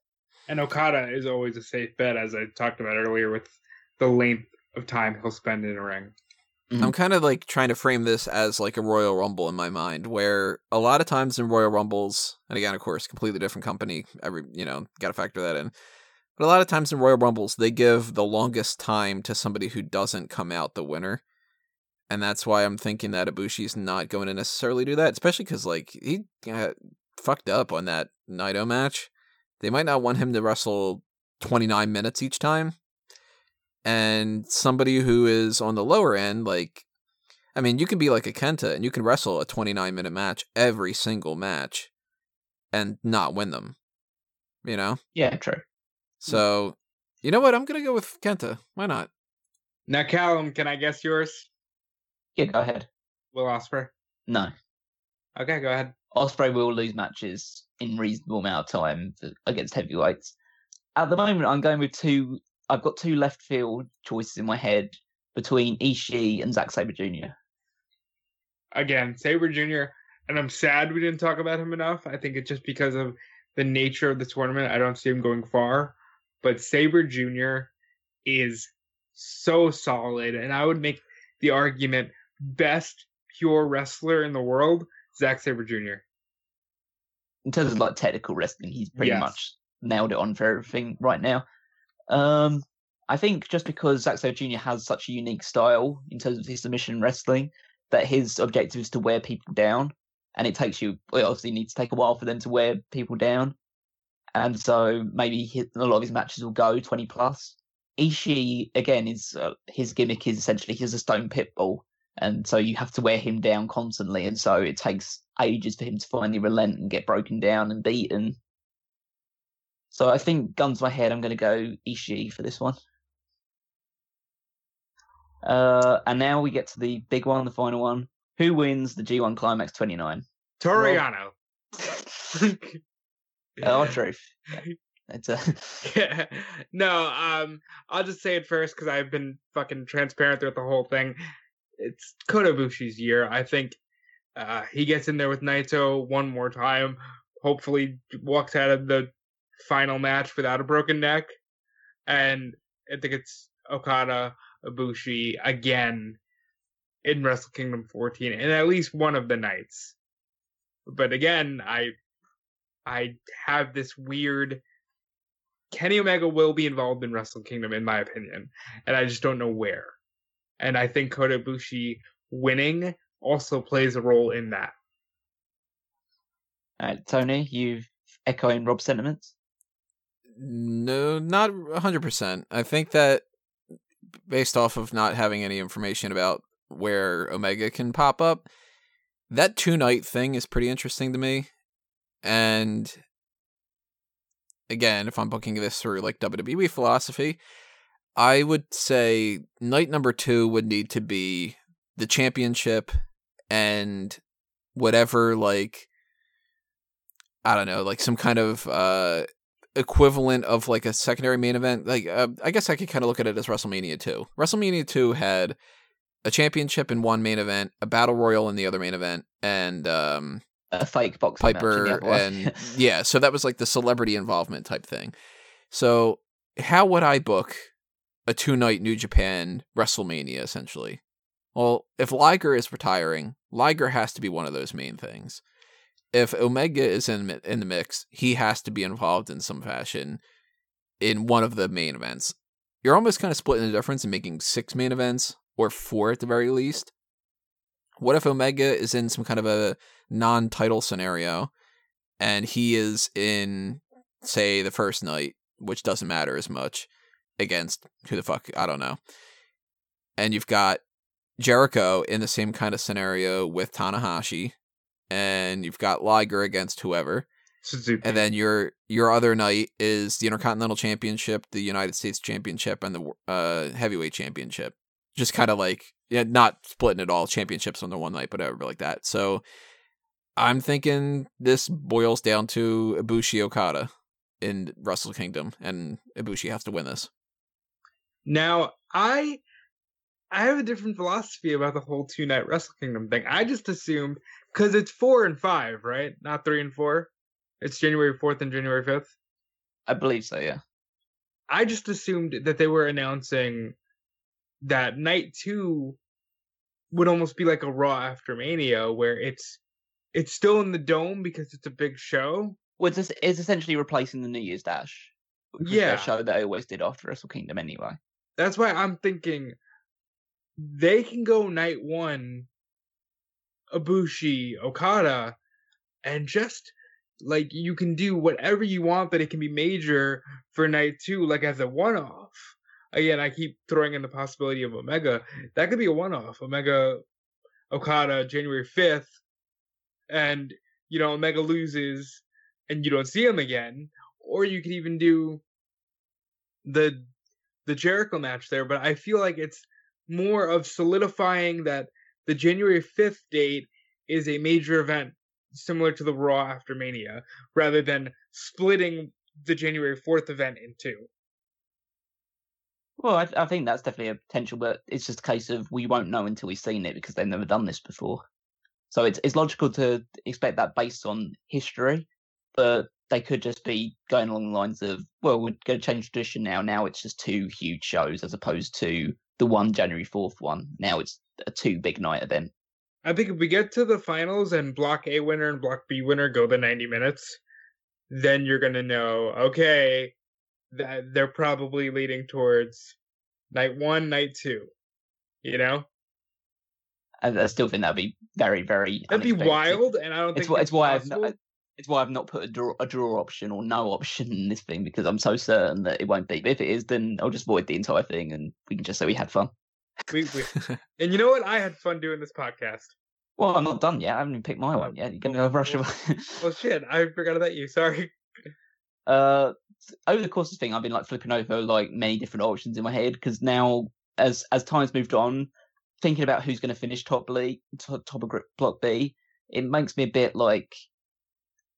And Okada is always a safe bet, as I talked about earlier, with the length of time he'll spend in a ring. Mhm. I'm kind of like trying to frame this as like a Royal Rumble in my mind, where a lot of times in Royal Rumbles, and again, of course, completely different company. Every you know, got to factor that in. But a lot of times in Royal Rumbles, they give the longest time to somebody who doesn't come out the winner, and that's why I'm thinking that Ibushi's not going to necessarily do that, especially because like he got fucked up on that Naito match. They might not want him to wrestle 29 minutes each time and somebody who is on the lower end, like, I mean, you can be like a Kenta and you can wrestle a 29 minute match every single match and not win them, you know? Yeah, true. So, you know what? I'm going to go with Kenta. Why not? Now, Callum, can I guess yours? Yeah, go ahead. Will Ospreay. No, Okay, go ahead. Ospreay will lose matches in reasonable amount of time against heavyweights. At the moment, I'm going with two. I've got two left field choices in my head between Ishii and Zack Sabre Jr. Again, Sabre Jr. And I'm sad we didn't talk about him enough. I think it's just because of the nature of the tournament. I don't see him going far. But Sabre Jr. is so solid, and I would make the argument best pure wrestler in the world, Zack Sabre Jr. In terms of like technical wrestling, he's pretty Yes. much nailed it on for everything right now. Um, I think just because Zack Sabre Jr. has such a unique style in terms of his submission wrestling, that his objective is to wear people down, and it takes you. It obviously needs to take a while for them to wear people down, and so maybe hi a lot of his matches will go twenty plus. Ishii again is uh, his gimmick is essentially he's a stone pit bull, and so you have to wear him down constantly, and so it takes ages for him to finally relent and get broken down and beaten. So I think guns to my head, I'm going to go Ishii for this one. Uh, and now we get to the big one, the final one. Who wins the G1 Climax 29? Toriano. Oh, truth. It's a Yeah. no, um, I'll just say it first because I've been fucking transparent throughout the whole thing. It's Kota Ibushi's year. I think uh, he gets in there with Naito one more time. Hopefully, walks out of the final match without a broken neck. And I think it's Okada Ibushi again in Wrestle Kingdom 14, and at least one of the nights. But again, I I have this weird Kenny Omega will be involved in Wrestle Kingdom, in my opinion, and I just don't know where. And I think Kota Ibushi winning also plays a role in that. All right, Tony, you echoing Rob's sentiments? No, not 100%. I think that based off of not having any information about where Omega can pop up, that two night thing is pretty interesting to me. And again, if I'm booking this through like WWE philosophy, I would say night number two would need to be the championship and whatever, like, I don't know, like some kind of uh equivalent of like a secondary main event. Like, uh, I guess I could kind of look at it as WrestleMania 2. WrestleMania 2 had a championship in one main event, a battle royal in the other main event, and um, A fake box match Piper and yeah, so that was like the celebrity involvement type thing. So how would I book a two night New Japan WrestleMania essentially? Well, if Liger is retiring, Liger has to be one of those main things. If Omega is in in the mix, he has to be involved in some fashion in one of the main events. You're almost kind of splitting the difference and making six main events or four at the very least. What if Omega is in some kind of a non-title scenario and he is in say the first night which doesn't matter as much against who the fuck I don't know and you've got Jericho in the same kind of scenario with Tanahashi and you've got Liger against whoever Suzuki. and then your your other night is the Intercontinental Championship, the United States Championship, and the uh, Heavyweight Championship. Just kind of like yeah, not splitting it all championships on the one night, but whatever like that. So I'm thinking this boils down to Ibushi Okada in Wrestle Kingdom, and Ibushi has to win this. Now, I I have a different philosophy about the whole two night Wrestle Kingdom thing. I just assumed because it's four and five, right? Not three and four. It's January fourth and January fifth. I believe so, yeah. I just assumed that they were announcing that night two would almost be like a Raw after Mania, where it's it's still in the dome because it's a big show. Well, it's, es- it's essentially replacing the New Year's Dash. which Yeah. show that I always did after Wrestle Kingdom anyway. That's why I'm thinking they can go night one, Ibushi, Okada, and just like you can do whatever you want that it can be major for night two, like as a one off. Again, I keep throwing in the possibility of Omega. That could be a one off. Omega Okada January fifth, and you know, Omega loses and you don't see him again. Or you could even do the the Jericho match there, but I feel like it's more of solidifying that the January 5th date is a major event similar to the Raw after Mania, rather than splitting the January 4th event in two. Well, I, I think that's definitely a potential, but it's just a case of we won't know until we've seen it because they've never done this before. So it's it's logical to expect that based on history, but they could just be going along the lines of, well, we're going to change tradition now. Now it's just two huge shows as opposed to the one January 4th one. Now it's a two big night event. I think if we get to the finals and Block A winner and Block B winner go the 90 minutes, then you're going to know, okay, that they're probably leading towards night one, night two. You know? I, I still think that'd be very, very. That'd be wild, and I don't It's, think wh- it's why I've not, it's why I've not put a draw, a draw option or no option in this thing because I'm so certain that it won't be. But if it is, then I'll just void the entire thing and we can just say we had fun. We, we, and you know what? I had fun doing this podcast. Well, I'm not done yet. I haven't even picked my one yet. You're going to rush away. Oh shit! I forgot about you. Sorry. uh, over the course of the thing, I've been like flipping over like many different options in my head because now, as as time's moved on, thinking about who's going to finish top league, top, top of block B, it makes me a bit like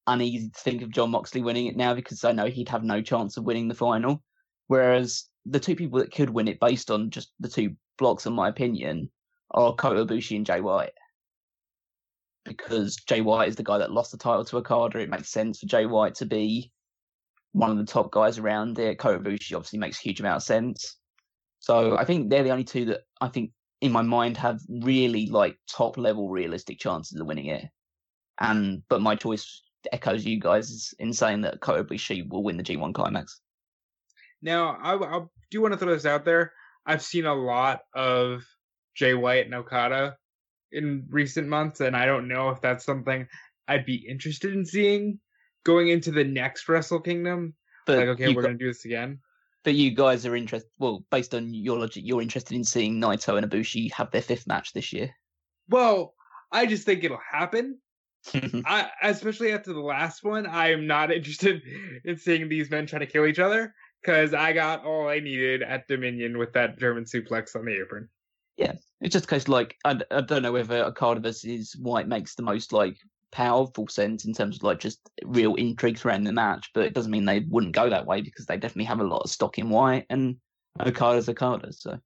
uneasy to think of John Moxley winning it now because I know he'd have no chance of winning the final. Whereas the two people that could win it based on just the two blocks, in my opinion, are Kota Ibushi and Jay White. Because Jay White is the guy that lost the title to Okada, it makes sense for Jay White to be one of the top guys around there. Kota Ibushi obviously makes a huge amount of sense. So I think they're the only two that I think in my mind have really like top level realistic chances of winning it. And but my choice echoes you guys in saying that Kota Ibushi will win the G1 climax. Now, I, I do want to throw this out there. I've seen a lot of Jay White and Okada in recent months, and I don't know if that's something I'd be interested in seeing going into the next Wrestle Kingdom. But like, okay, we're gu- gonna do this again. but you guys are interested. Well, based on your logic, you're interested in seeing Naito and Ibushi have their fifth match this year. Well, I just think it'll happen. I, especially after the last one, I am not interested in seeing these men try to kill each other because I got all I needed at Dominion with that German suplex on the apron. Yeah, it's just because, like, I, I don't know whether a Okada versus White makes the most like powerful sense in terms of like just real intrigue around the match, but it doesn't mean they wouldn't go that way because they definitely have a lot of stock in White and Okada's Okada. So,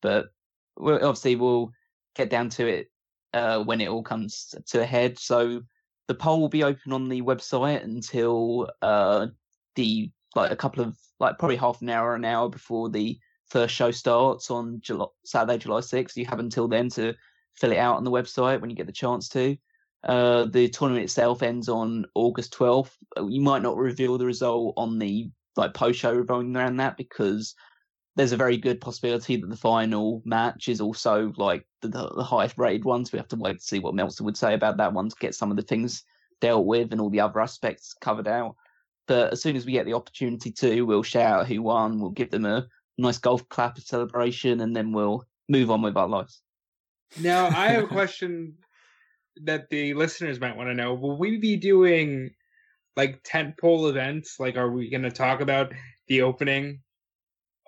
but we'll, obviously we'll get down to it uh, when it all comes to a head. So the poll will be open on the website until uh, the like a couple of like probably half an hour an hour before the first show starts on July, Saturday, July 6th. You have until then to fill it out on the website when you get the chance to. Uh, the tournament itself ends on August 12th. Uh, You might not reveal the result on the like post show revolving around that because there's a very good possibility that the final match is also like the, the, the highest rated one. So we have to wait to see what Meltzer would say about that one to get some of the things dealt with and all the other aspects covered out. But as soon as we get the opportunity to, we'll shout out who won. We'll give them a nice golf clap of celebration, and then we'll move on with our lives. Now, I have a question that the listeners might want to know. Will we be doing like tentpole events? Like, are we going to talk about the opening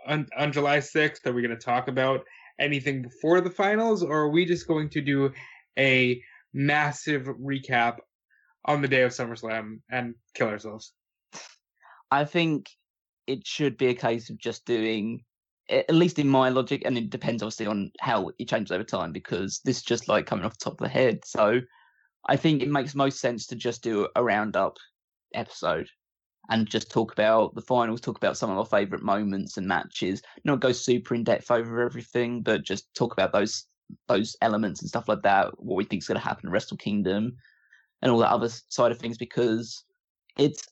on, on July 6th? Are we going to talk about anything before the finals? Or are we just going to do a massive recap on the day of SummerSlam and kill ourselves? I think it should be a case of just doing, at least in my logic, and it depends obviously on how it changes over time because this is just like coming off the top of the head. So I think it makes most sense to just do a roundup episode and just talk about the finals, talk about some of our favorite moments and matches. Not go super in depth over everything, but just talk about those those elements and stuff like that. What we think is going to happen in Wrestle Kingdom and all that other side of things because it's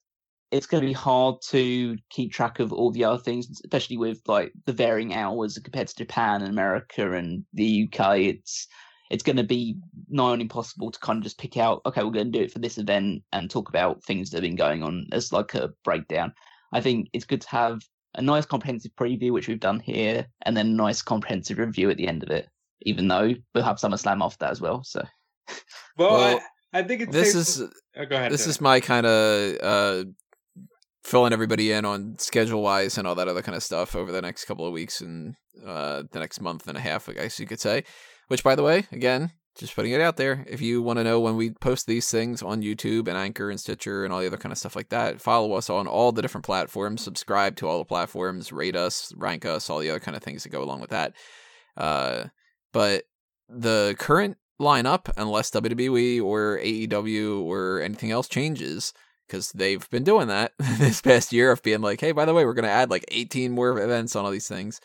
it's going to be hard to keep track of all the other things, especially with like the varying hours compared to Japan and America and the UK. It's it's going to be nigh on impossible to kind of just pick out. Okay, we're going to do it for this event and talk about things that have been going on as like a breakdown. I think it's good to have a nice comprehensive preview, which we've done here, and then a nice comprehensive review at the end of it. Even though we'll have SummerSlam after that as well. So Well, Well, I, I think it's This safe is oh, go ahead. this Tony. is my kind of uh, filling everybody in on schedule wise and all that other kind of stuff over the next couple of weeks and uh, the next month and a half, I guess you could say. Which, by the way, again, just putting it out there. If you want to know when we post these things on YouTube and Anchor and Stitcher and all the other kind of stuff like that, follow us on all the different platforms. Subscribe to all the platforms. Rate us, rank us, all the other kind of things that go along with that. Uh, but the current lineup, unless WWE or AEW or anything else changes because they've been doing that this past year of being like, hey, by the way, we're going to add like 18 more events on all these things.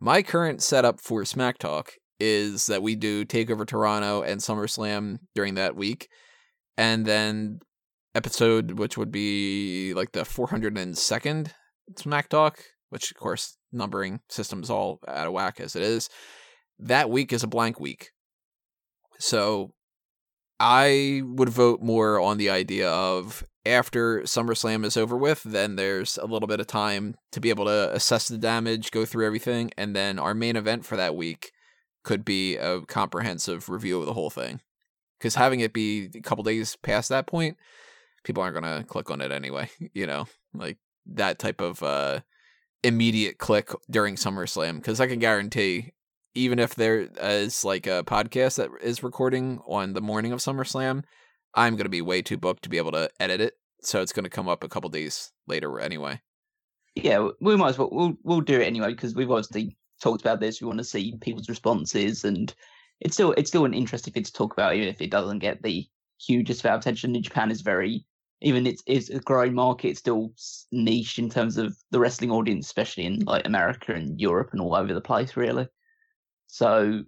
My current setup for Smack Talk is that we do Takeover Toronto and SummerSlam during that week. And then episode, which would be like the 402nd Smack Talk, which of course numbering system's all out of whack as it is. That week is a blank week. So I would vote more on the idea of after SummerSlam is over with, then there's a little bit of time to be able to assess the damage, go through everything, and then our main event for that week could be a comprehensive review of the whole thing. Because having it be a couple days past that point, people aren't going to click on it anyway. You know, like that type of uh, immediate click during SummerSlam. Because I can guarantee even if there is like a podcast that is recording on the morning of SummerSlam, I'm going to be way too booked to be able to edit it. So it's going to come up a couple days later anyway. Yeah, we might as well. We'll we'll do it anyway because we've obviously talked about this. We want to see people's responses, and it's still it's still an interesting thing to talk about, even if it doesn't get the hugest amount of attention. New Japan is very even it's it's a growing market. It's still niche in terms of the wrestling audience, especially in like America and Europe and all over the place, really. So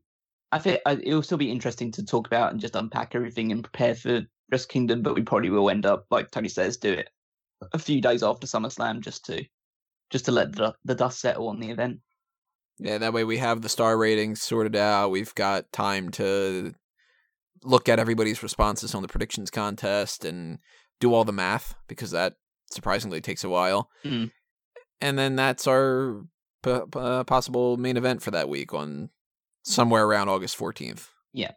I think it'll still be interesting to talk about and just unpack everything and prepare for Wrestle Kingdom. But we probably will end up, like Tony says, do it a few days after SummerSlam just to just to let the, the dust settle on the event. Yeah, that way we have the star ratings sorted out. We've got time to look at everybody's responses on the predictions contest and do all the math because that surprisingly takes a while. Mm. And then that's our p- p- uh, possible main event for that week on somewhere around August 14th. Yeah.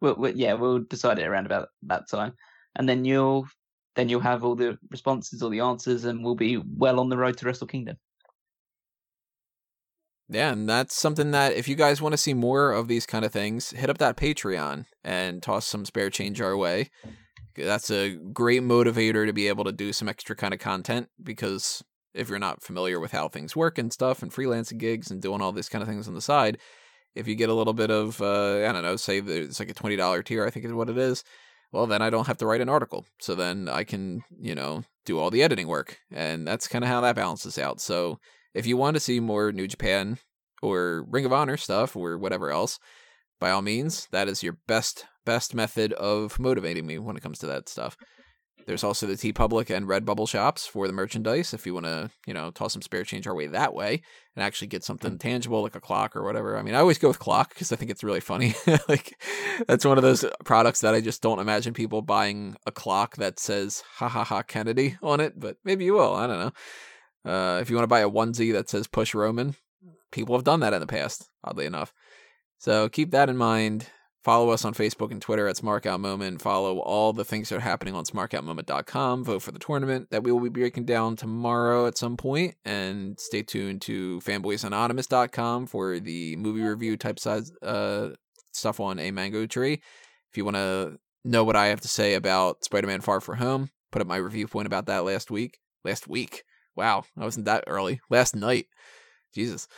We'll, we'll, yeah, we'll decide it around about that time. And then you'll then you'll have all the responses, all the answers, and we'll be well on the road to Wrestle Kingdom. Yeah, and that's something that if you guys want to see more of these kind of things, hit up that Patreon and toss some spare change our way. That's a great motivator to be able to do some extra kind of content because if you're not familiar with how things work and stuff and freelancing gigs and doing all these kind of things on the side, if you get a little bit of uh, I don't know, say it's like a twenty dollar tier, I think is what it is. Well, then I don't have to write an article, so then I can you know do all the editing work, and that's kind of how that balances out. So if you want to see more New Japan or Ring of Honor stuff or whatever else, by all means, that is your best best method of motivating me when it comes to that stuff. There's also the TeePublic and Redbubble shops for the merchandise if you want to, you know, toss some spare change our way that way and actually get something hmm. tangible like a clock or whatever. I mean, I always go with clock because I think it's really funny. like that's one of those products that I just don't imagine people buying a clock that says "ha ha ha Kennedy" on it, but maybe you will. I don't know. Uh, if you want to buy a onesie that says "Push Roman," people have done that in the past, oddly enough. So keep that in mind. Follow us on Facebook and Twitter at Smarkout Moment. Follow all the things that are happening on smarkoutmoment.com. Vote for the tournament that we will be breaking down tomorrow at some point. And stay tuned to fanboysanonymous.com for the movie review type size uh, stuff on A Mango Tree. If you want to know what I have to say about Spider Man Far From Home, put up my review point about that last week. Last week. Wow, I wasn't that early. Last night. Jesus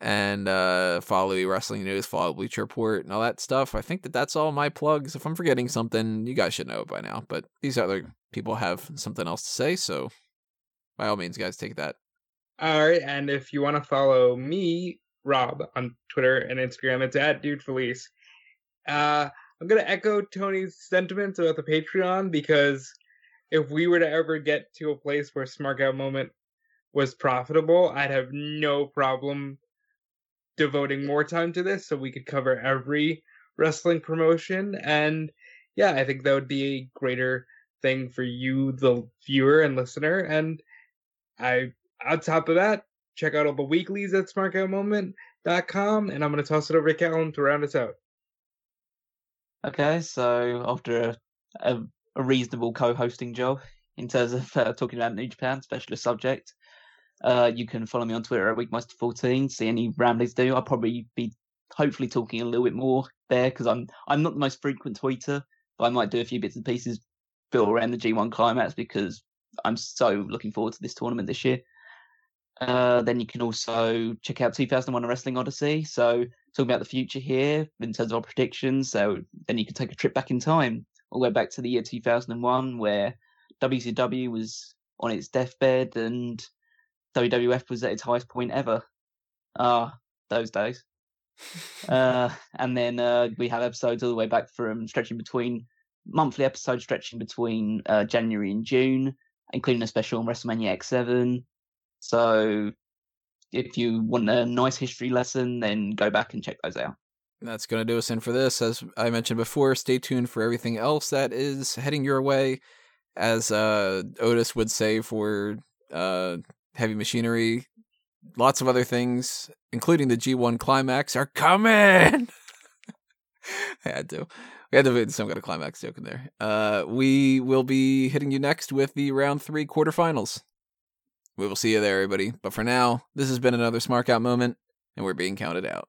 and uh, follow wrestling news, follow Bleacher Report, and all that stuff. I think that that's all my plugs. If I'm forgetting something, you guys should know by now. But these other people have something else to say, so by all means, guys, take that. All right, and if you want to follow me, Rob, on Twitter and Instagram, it's at Dude Felice. Uh, I'm gonna echo Tony's sentiments about the Patreon because if we were to ever get to a place where Smark Out Moment was profitable, I'd have no problem devoting more time to this so we could cover every wrestling promotion. And yeah, I think that would be a greater thing for you, the viewer and listener. And I, on top of that, check out all the weeklies at smarkoutmoment.com. And I'm going to toss it over to Callum to round us out. Okay, so after a, a, a reasonable co-hosting job in terms of uh, talking about New Japan specialist subject, uh, you can follow me on Twitter at Weekmaster14. See any ramblings do. I'll probably be hopefully talking a little bit more there because I'm I'm not the most frequent tweeter, but I might do a few bits and pieces built around the G1 climax because I'm so looking forward to this tournament this year. Uh, then you can also check out 2001 Wrestling Odyssey. So talking about the future here in terms of our predictions. So then you can take a trip back in time, all the way back to the year 2001, where WCW was on its deathbed and WWF was at its highest point ever. Ah, those days. uh, and then uh, we have episodes all the way back from stretching between monthly episodes stretching between uh, January and June, including a special on WrestleMania X7. So if you want a nice history lesson, then go back and check those out. That's going to do us in for this. As I mentioned before, stay tuned for everything else that is heading your way. As uh, Otis would say for uh, Heavy Machinery, lots of other things, including the G1 climax, are coming. I had to. We had to put some kind of climax joke in there. Uh, we will be hitting you next with the round three quarterfinals. We will see you there, everybody. But for now, this has been another Smark Out moment, and we're being counted out.